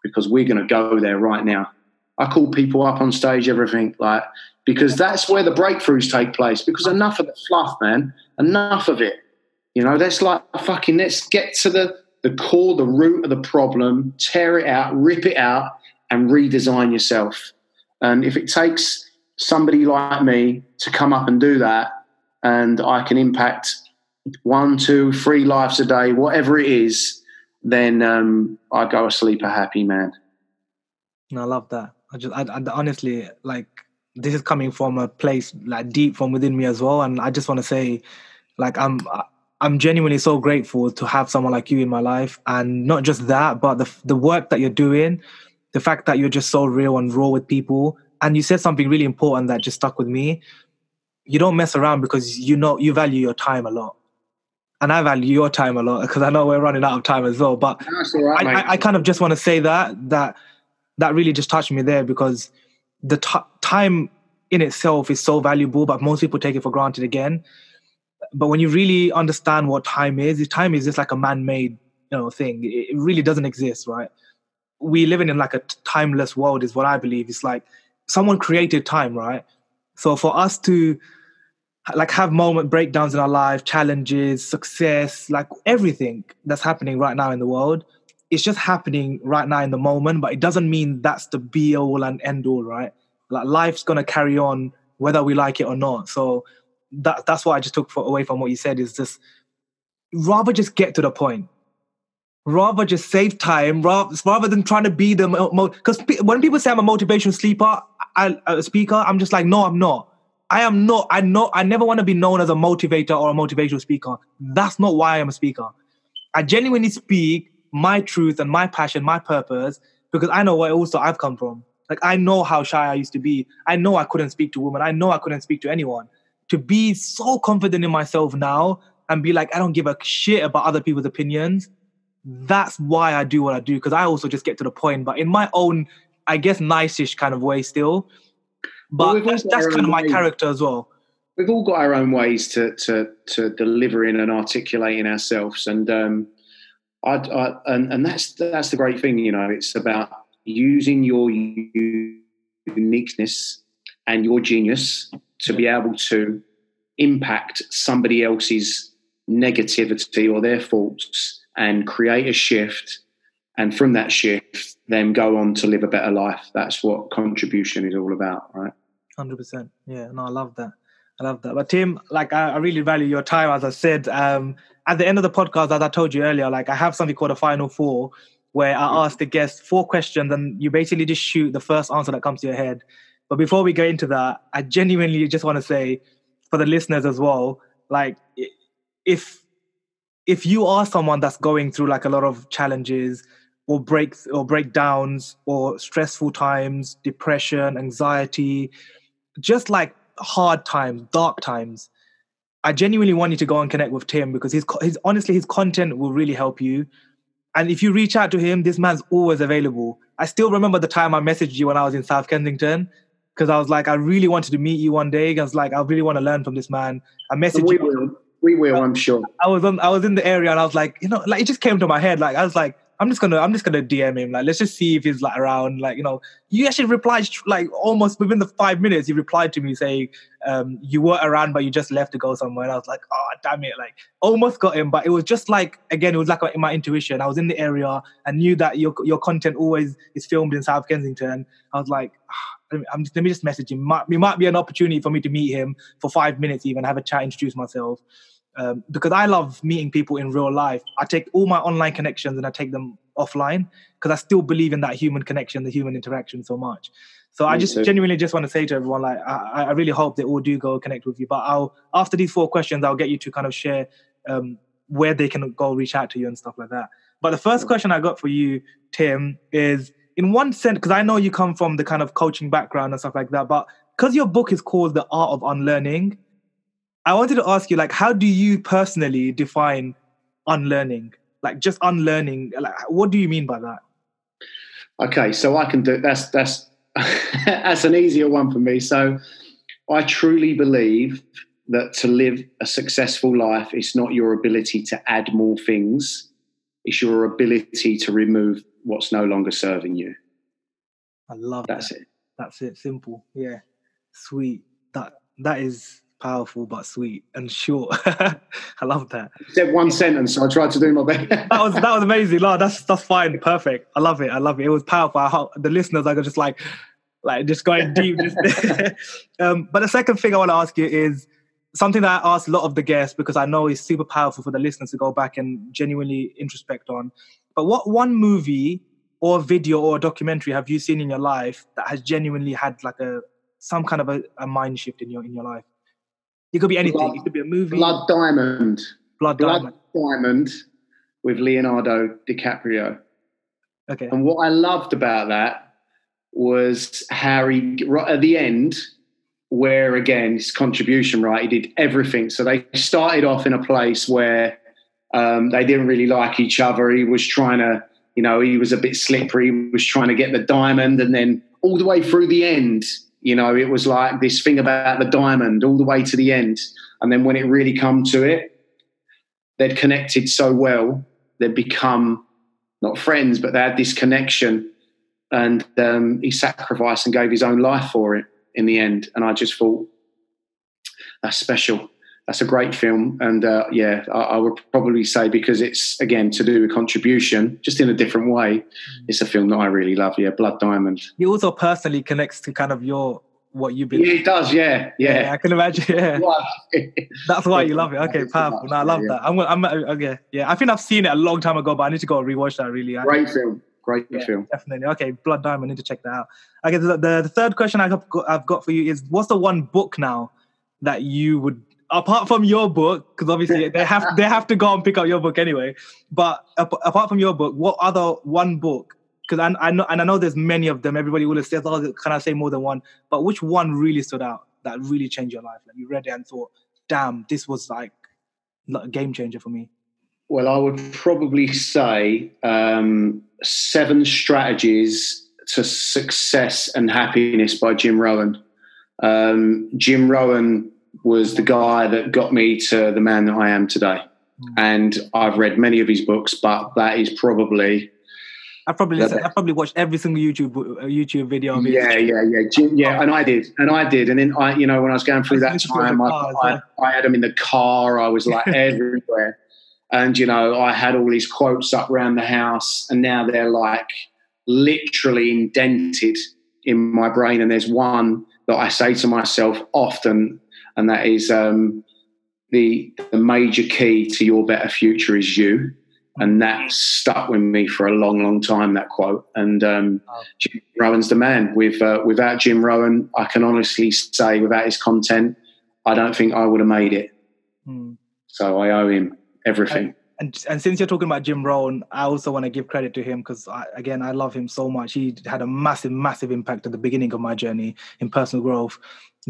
because we're going to go there right now. I call people up on stage, everything like, because that's where the breakthroughs take place. Because enough of the fluff, man, enough of it. You know, that's like fucking let's get to the the core, the root of the problem, tear it out, rip it out, and redesign yourself. And if it takes somebody like me to come up and do that, and I can impact one, two, three lives a day, whatever it is, then um, I go asleep a happy man. I love that. I just, I, I honestly like this is coming from a place like deep from within me as well, and I just want to say, like, I'm I'm genuinely so grateful to have someone like you in my life, and not just that, but the the work that you're doing, the fact that you're just so real and raw with people. And you said something really important that just stuck with me. You don't mess around because you know you value your time a lot, and I value your time a lot because I know we're running out of time as well. But right, I, I, I, kind of just want to say that that that really just touched me there because the t- time in itself is so valuable, but most people take it for granted again but when you really understand what time is, time is just like a man-made you know thing. It really doesn't exist, right? We living in like a timeless world is what I believe. It's like someone created time, right? So for us to like have moment breakdowns in our life, challenges, success, like everything that's happening right now in the world, it's just happening right now in the moment, but it doesn't mean that's the be all and end all, right? Like life's gonna carry on whether we like it or not. So that that's what I just took for, away from what you said is just rather just get to the point. Rather just save time, rather, rather than trying to be the because mo- when people say I'm a motivational sleeper, I, a speaker, I'm just like, no, I'm not. I am not. I know. I never want to be known as a motivator or a motivational speaker. That's not why I'm a speaker. I genuinely speak my truth and my passion, my purpose, because I know where also I've come from. Like I know how shy I used to be. I know I couldn't speak to women. I know I couldn't speak to anyone to be so confident in myself now and be like, I don't give a shit about other people's opinions. That's why I do what I do because I also just get to the point, but in my own, I guess, nice-ish kind of way still. But well, that's, that's kind of my ways. character as well. We've all got our own ways to to to delivering and articulating ourselves, and um, I, I and and that's that's the great thing, you know. It's about using your uniqueness and your genius to be able to impact somebody else's negativity or their faults and create a shift. And from that shift then go on to live a better life. That's what contribution is all about right? 100% yeah no i love that. I love that. But tim like i, I really value your time as i said. Um, at the end of the podcast as i told you earlier like i have something called a final four where i ask the guests four questions and you basically just shoot the first answer that comes to your head. But before we go into that, I genuinely just want to say for the listeners as well, like if if you are someone that's going through like a lot of challenges or breaks or breakdowns or stressful times, depression, anxiety, just like hard times, dark times, I genuinely want you to go and connect with Tim because his, his honestly his content will really help you. And if you reach out to him, this man's always available. I still remember the time I messaged you when I was in South Kensington because I was like, I really wanted to meet you one day. I was like, I really want to learn from this man. I messaged we you. Will. We will, I'm sure. I was on, I was in the area and I was like, you know, like it just came to my head. Like I was like, I'm just gonna I'm just gonna DM him. Like, let's just see if he's like around. Like, you know, you actually replied like almost within the five minutes. He replied to me saying, um, "You were around, but you just left to go somewhere." And I was like, "Oh, damn it!" Like, almost got him, but it was just like again, it was like my intuition. I was in the area and knew that your your content always is filmed in South Kensington. I was like. I'm just, let me just message him. Might, it might be an opportunity for me to meet him for five minutes, even have a chat, introduce myself um, because I love meeting people in real life. I take all my online connections and I take them offline because I still believe in that human connection, the human interaction so much. So Me I just too. genuinely just want to say to everyone, like, I, I, really hope they all do go connect with you. But I'll after these four questions, I'll get you to kind of share um, where they can go reach out to you and stuff like that. But the first question I got for you, Tim, is in one sense because I know you come from the kind of coaching background and stuff like that, but because your book is called The Art of Unlearning, I wanted to ask you, like, how do you personally define unlearning? Like, just unlearning. Like, what do you mean by that? Okay, so I can do that's that's that's an easier one for me. So, I truly believe that to live a successful life, it's not your ability to add more things; it's your ability to remove what's no longer serving you. I love that's that. it. That's it. Simple. Yeah, sweet. That that is powerful but sweet and short. I love that. You said one sentence, so I tried to do my best. that was that was amazing. No, that's that's fine, perfect. I love it. I love it. It was powerful. I hope the listeners are just like, like just going deep. um, but the second thing I want to ask you is something that I ask a lot of the guests because I know is super powerful for the listeners to go back and genuinely introspect on. But what one movie or video or documentary have you seen in your life that has genuinely had like a some kind of a, a mind shift in your in your life? It could be anything. Blood, it could be a movie. Blood Diamond. Blood, Blood Diamond. Diamond with Leonardo DiCaprio. Okay. And what I loved about that was Harry right at the end, where again his contribution, right? He did everything. So they started off in a place where um, they didn't really like each other. He was trying to, you know, he was a bit slippery. He was trying to get the diamond, and then all the way through the end, you know, it was like this thing about the diamond all the way to the end. And then when it really come to it, they'd connected so well, they'd become not friends, but they had this connection. And um, he sacrificed and gave his own life for it in the end. And I just thought, that's special. That's a great film. And uh, yeah, I, I, would probably say because it's, again, to do with contribution, just in a different way, it's a film that I really love. Yeah, Blood Diamond. He also personally connects to kind of your what you believe. Yeah, it does. Yeah, yeah. yeah I can imagine. Yeah, that's why you love it. Okay, powerful. No, I love yeah. that. I'm, I'm, okay. Yeah, I think I've seen it a long time ago, but I need to go rewatch that. Really, great film. Great yeah, film. Definitely. Okay, Blood Diamond. Need to check that out. Okay, the, the, the third question I have got, I've got for you is: What's the one book now that you would apart from your book, because obviously they have they have to go and pick up your book anyway. But apart from your book, what other one book? Because I, I know and I know there's many of them. Everybody will say, "Oh, can I say more than one?" But which one really stood out that really changed your life? Like you read it and thought, "Damn, this was like a game changer for me." Well, I would probably say um, Seven Strategies to Success and Happiness by Jim Rohn. Um, Jim Rohn was the guy that got me to the man that I am today. Hmm. And I've read many of his books, but that is probably. I probably I probably watched every single YouTube uh, YouTube video. Of yeah, yeah, yeah, yeah, and I did, and I did, and then I, you know, when I was going through that time, I, I, I had them in the car. I was like everywhere, and you know, I had all these quotes up around the house, and now they're like literally indented in my brain. And there's one that I say to myself often and that is um, the the major key to your better future is you, and that stuck with me for a long, long time. That quote, and um, Jim Rohn's the man. With uh, without Jim Rohn, I can honestly say, without his content, I don't think I would have made it. Hmm. So I owe him everything. and and since you're talking about Jim Rohn, I also want to give credit to him because again, I love him so much. He had a massive, massive impact at the beginning of my journey in personal growth.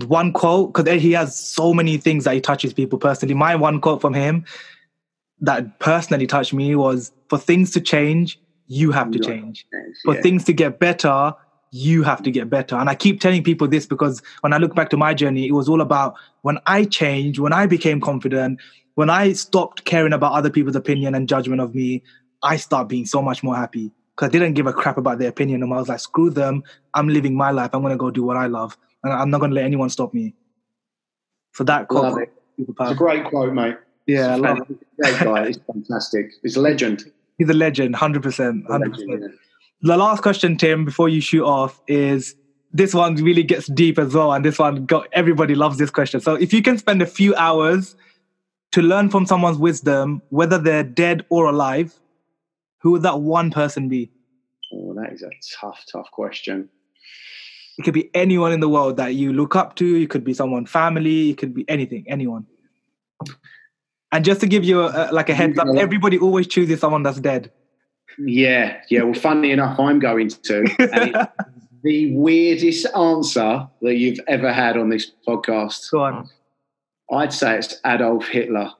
One quote, because he has so many things that he touches people personally. My one quote from him that personally touched me was, "For things to change, you have to change. For things to get better, you have to get better." And I keep telling people this because when I look back to my journey, it was all about when I changed, when I became confident when I stopped caring about other people's opinion and judgment of me, I start being so much more happy because I didn't give a crap about their opinion. And I was like, screw them. I'm living my life. I'm going to go do what I love. And I'm not going to let anyone stop me. For that quote, it. it's a great quote, mate. Yeah, I love it. Great guy. He's fantastic. He's a legend. He's a legend, 100%. 100%. The last question, Tim, before you shoot off is this one really gets deep as well. And this one, got everybody loves this question. So if you can spend a few hours to learn from someone's wisdom, whether they're dead or alive, who would that one person be? Oh, that is a tough, tough question. It could be anyone in the world that you look up to. It could be someone family. It could be anything, anyone. And just to give you a, like a heads up, everybody always chooses someone that's dead. Yeah, yeah. Well, funny enough, I'm going to. the weirdest answer that you've ever had on this podcast. Go on. I'd say it's Adolf Hitler.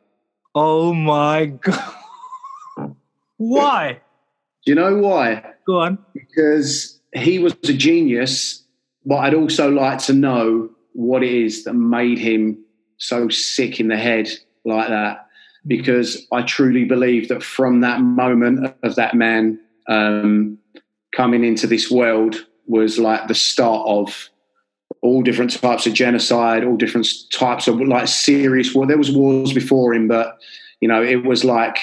Oh my god! why? Do you know why? Go on. Because he was a genius, but I'd also like to know what it is that made him so sick in the head like that. Because I truly believe that from that moment of that man um, coming into this world was like the start of all different types of genocide, all different types of like serious war. There was wars before him, but you know, it was like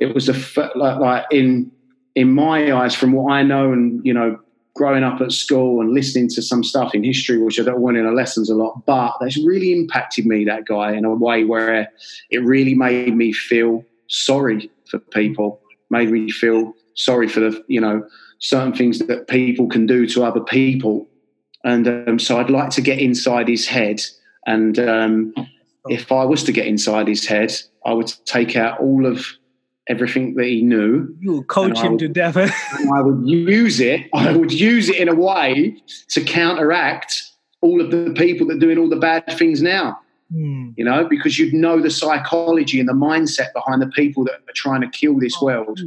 it was a like, like in in my eyes, from what I know, and you know, growing up at school and listening to some stuff in history, which I don't want in the lessons a lot, but that's really impacted me. That guy in a way where it really made me feel sorry for people, made me feel sorry for the you know certain things that people can do to other people and um, so I'd like to get inside his head. And um, if I was to get inside his head, I would take out all of everything that he knew. You will coach him would, to death. and I would use it. I would use it in a way to counteract all of the people that are doing all the bad things now. Hmm. You know, because you'd know the psychology and the mindset behind the people that are trying to kill this oh, world.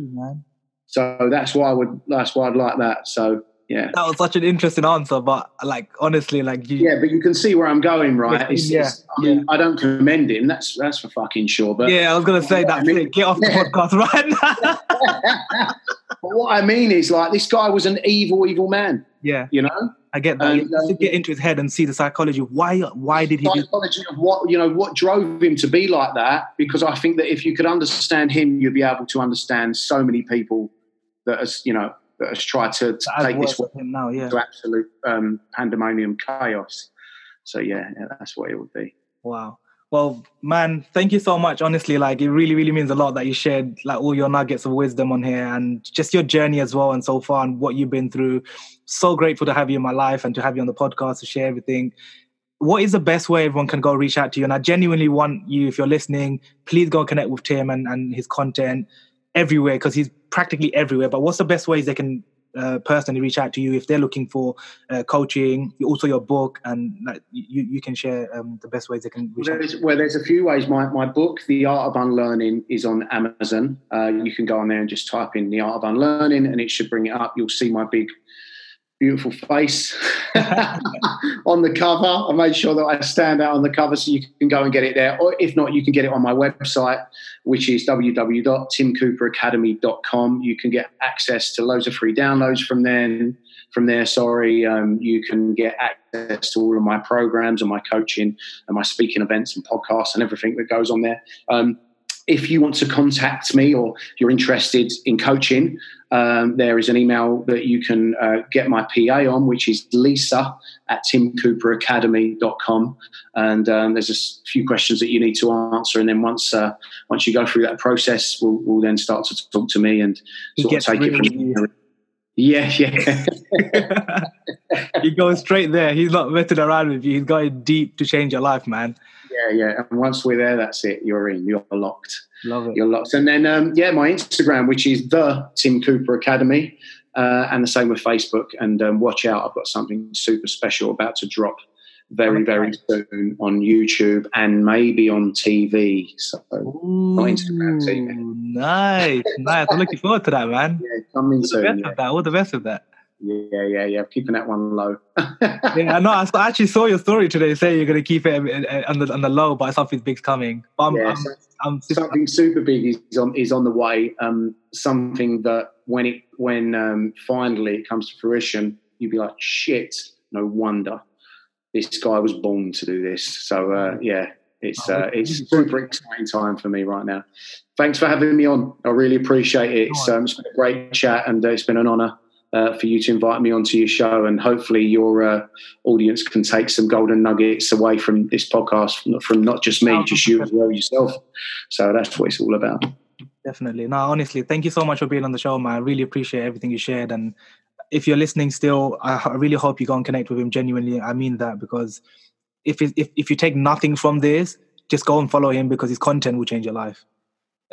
so that's why I would. That's why I'd like that. So yeah that was such an interesting answer but like honestly like you, yeah but you can see where i'm going right it's, yeah, it's, I, mean, yeah. I don't commend him that's that's for fucking sure but yeah i was gonna say that I mean, get off the podcast right now but what i mean is like this guy was an evil evil man yeah you know I get that. Um, get into his head and see the psychology why. Why did he? Psychology of what you know, what drove him to be like that. Because I think that if you could understand him, you'd be able to understand so many people that, as you know, that has tried to, to take this now, yeah. to absolute um, pandemonium chaos. So yeah, yeah, that's what it would be. Wow. Well, man, thank you so much. Honestly, like it really, really means a lot that you shared like all your nuggets of wisdom on here and just your journey as well and so far and what you've been through. So grateful to have you in my life and to have you on the podcast to share everything. What is the best way everyone can go reach out to you? And I genuinely want you, if you're listening, please go connect with Tim and, and his content everywhere because he's practically everywhere. But what's the best ways they can uh, personally reach out to you if they're looking for uh, coaching? Also, your book, and like, you you can share um, the best ways they can reach well, out. There's, well, there's a few ways. My my book, The Art of Unlearning, is on Amazon. Uh, you can go on there and just type in The Art of Unlearning, and it should bring it up. You'll see my big beautiful face on the cover. I made sure that I stand out on the cover so you can go and get it there. Or if not, you can get it on my website, which is www.timcooperacademy.com. You can get access to loads of free downloads from there. From there, sorry, um, you can get access to all of my programs and my coaching and my speaking events and podcasts and everything that goes on there. Um, if you want to contact me or you're interested in coaching, um, there is an email that you can uh, get my PA on, which is lisa at timcooperacademy.com. And um, there's a few questions that you need to answer. And then once uh, once you go through that process, we'll, we'll, then start to talk to me and sort of take it from there. Yeah, yeah. he goes straight there. He's not messing around with you. He's going deep to change your life, man. Yeah, yeah. And once we're there, that's it. You're in. You're locked. Love it. You're locked. And then, um, yeah, my Instagram, which is the Tim Cooper Academy, uh, and the same with Facebook. And um, watch out, I've got something super special about to drop very, very soon on YouTube and maybe on TV. So, Ooh, not Instagram TV. Nice, nice. I'm looking forward to that, man. Yeah, coming All the soon. best Yeah. of that. All the best of that. Yeah, yeah, yeah. Keeping that one low. Yeah, I know. I actually saw your story today saying you're going to keep it on the on the low, but something big's coming. But I'm, Yeah, I'm, I'm something super big is on is on the way. Um, something that when it when um, finally it comes to fruition, you'd be like, shit, no wonder this guy was born to do this. So uh, yeah, it's Oh, uh, it's super exciting time for me right now. Thanks for having me on. I really appreciate it. It's, um, it's been a great chat, and uh, it's been an honour. Uh, for you to invite me onto your show, and hopefully your uh, audience can take some golden nuggets away from this podcast, from, from not just me, just you as well yourself. So that's what it's all about. Definitely. No, honestly, thank you so much for being on the show, man. I really appreciate everything you shared. And if you're listening still, I really hope you go and connect with him genuinely. I mean that because if, if if you take nothing from this, just go and follow him because his content will change your life.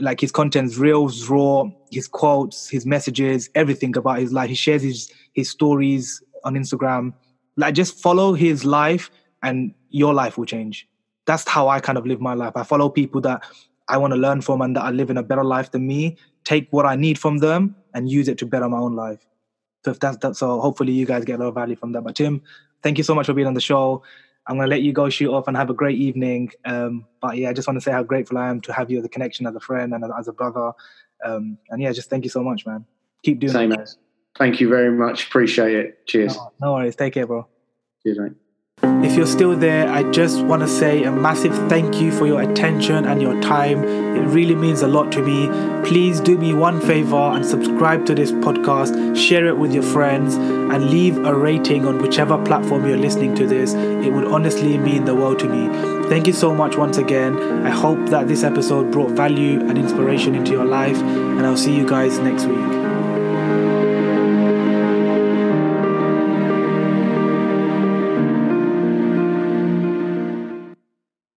Like his content's real, raw, his quotes, his messages, everything about his life. He shares his his stories on Instagram. Like just follow his life and your life will change. That's how I kind of live my life. I follow people that I want to learn from and that are living a better life than me, take what I need from them and use it to better my own life. So if that's that, so hopefully you guys get a lot of value from that. But Tim, thank you so much for being on the show. I'm gonna let you go shoot off and have a great evening. Um, but yeah, I just want to say how grateful I am to have you as a connection as a friend and as a brother. Um, and yeah, just thank you so much, man. Keep doing Same it. as. Thank you very much. Appreciate it. Cheers. No, no worries. Take care, bro. Cheers, mate. If you're still there, I just want to say a massive thank you for your attention and your time. It really means a lot to me. Please do me one favor and subscribe to this podcast, share it with your friends, and leave a rating on whichever platform you're listening to this. It would honestly mean the world to me. Thank you so much once again. I hope that this episode brought value and inspiration into your life, and I'll see you guys next week.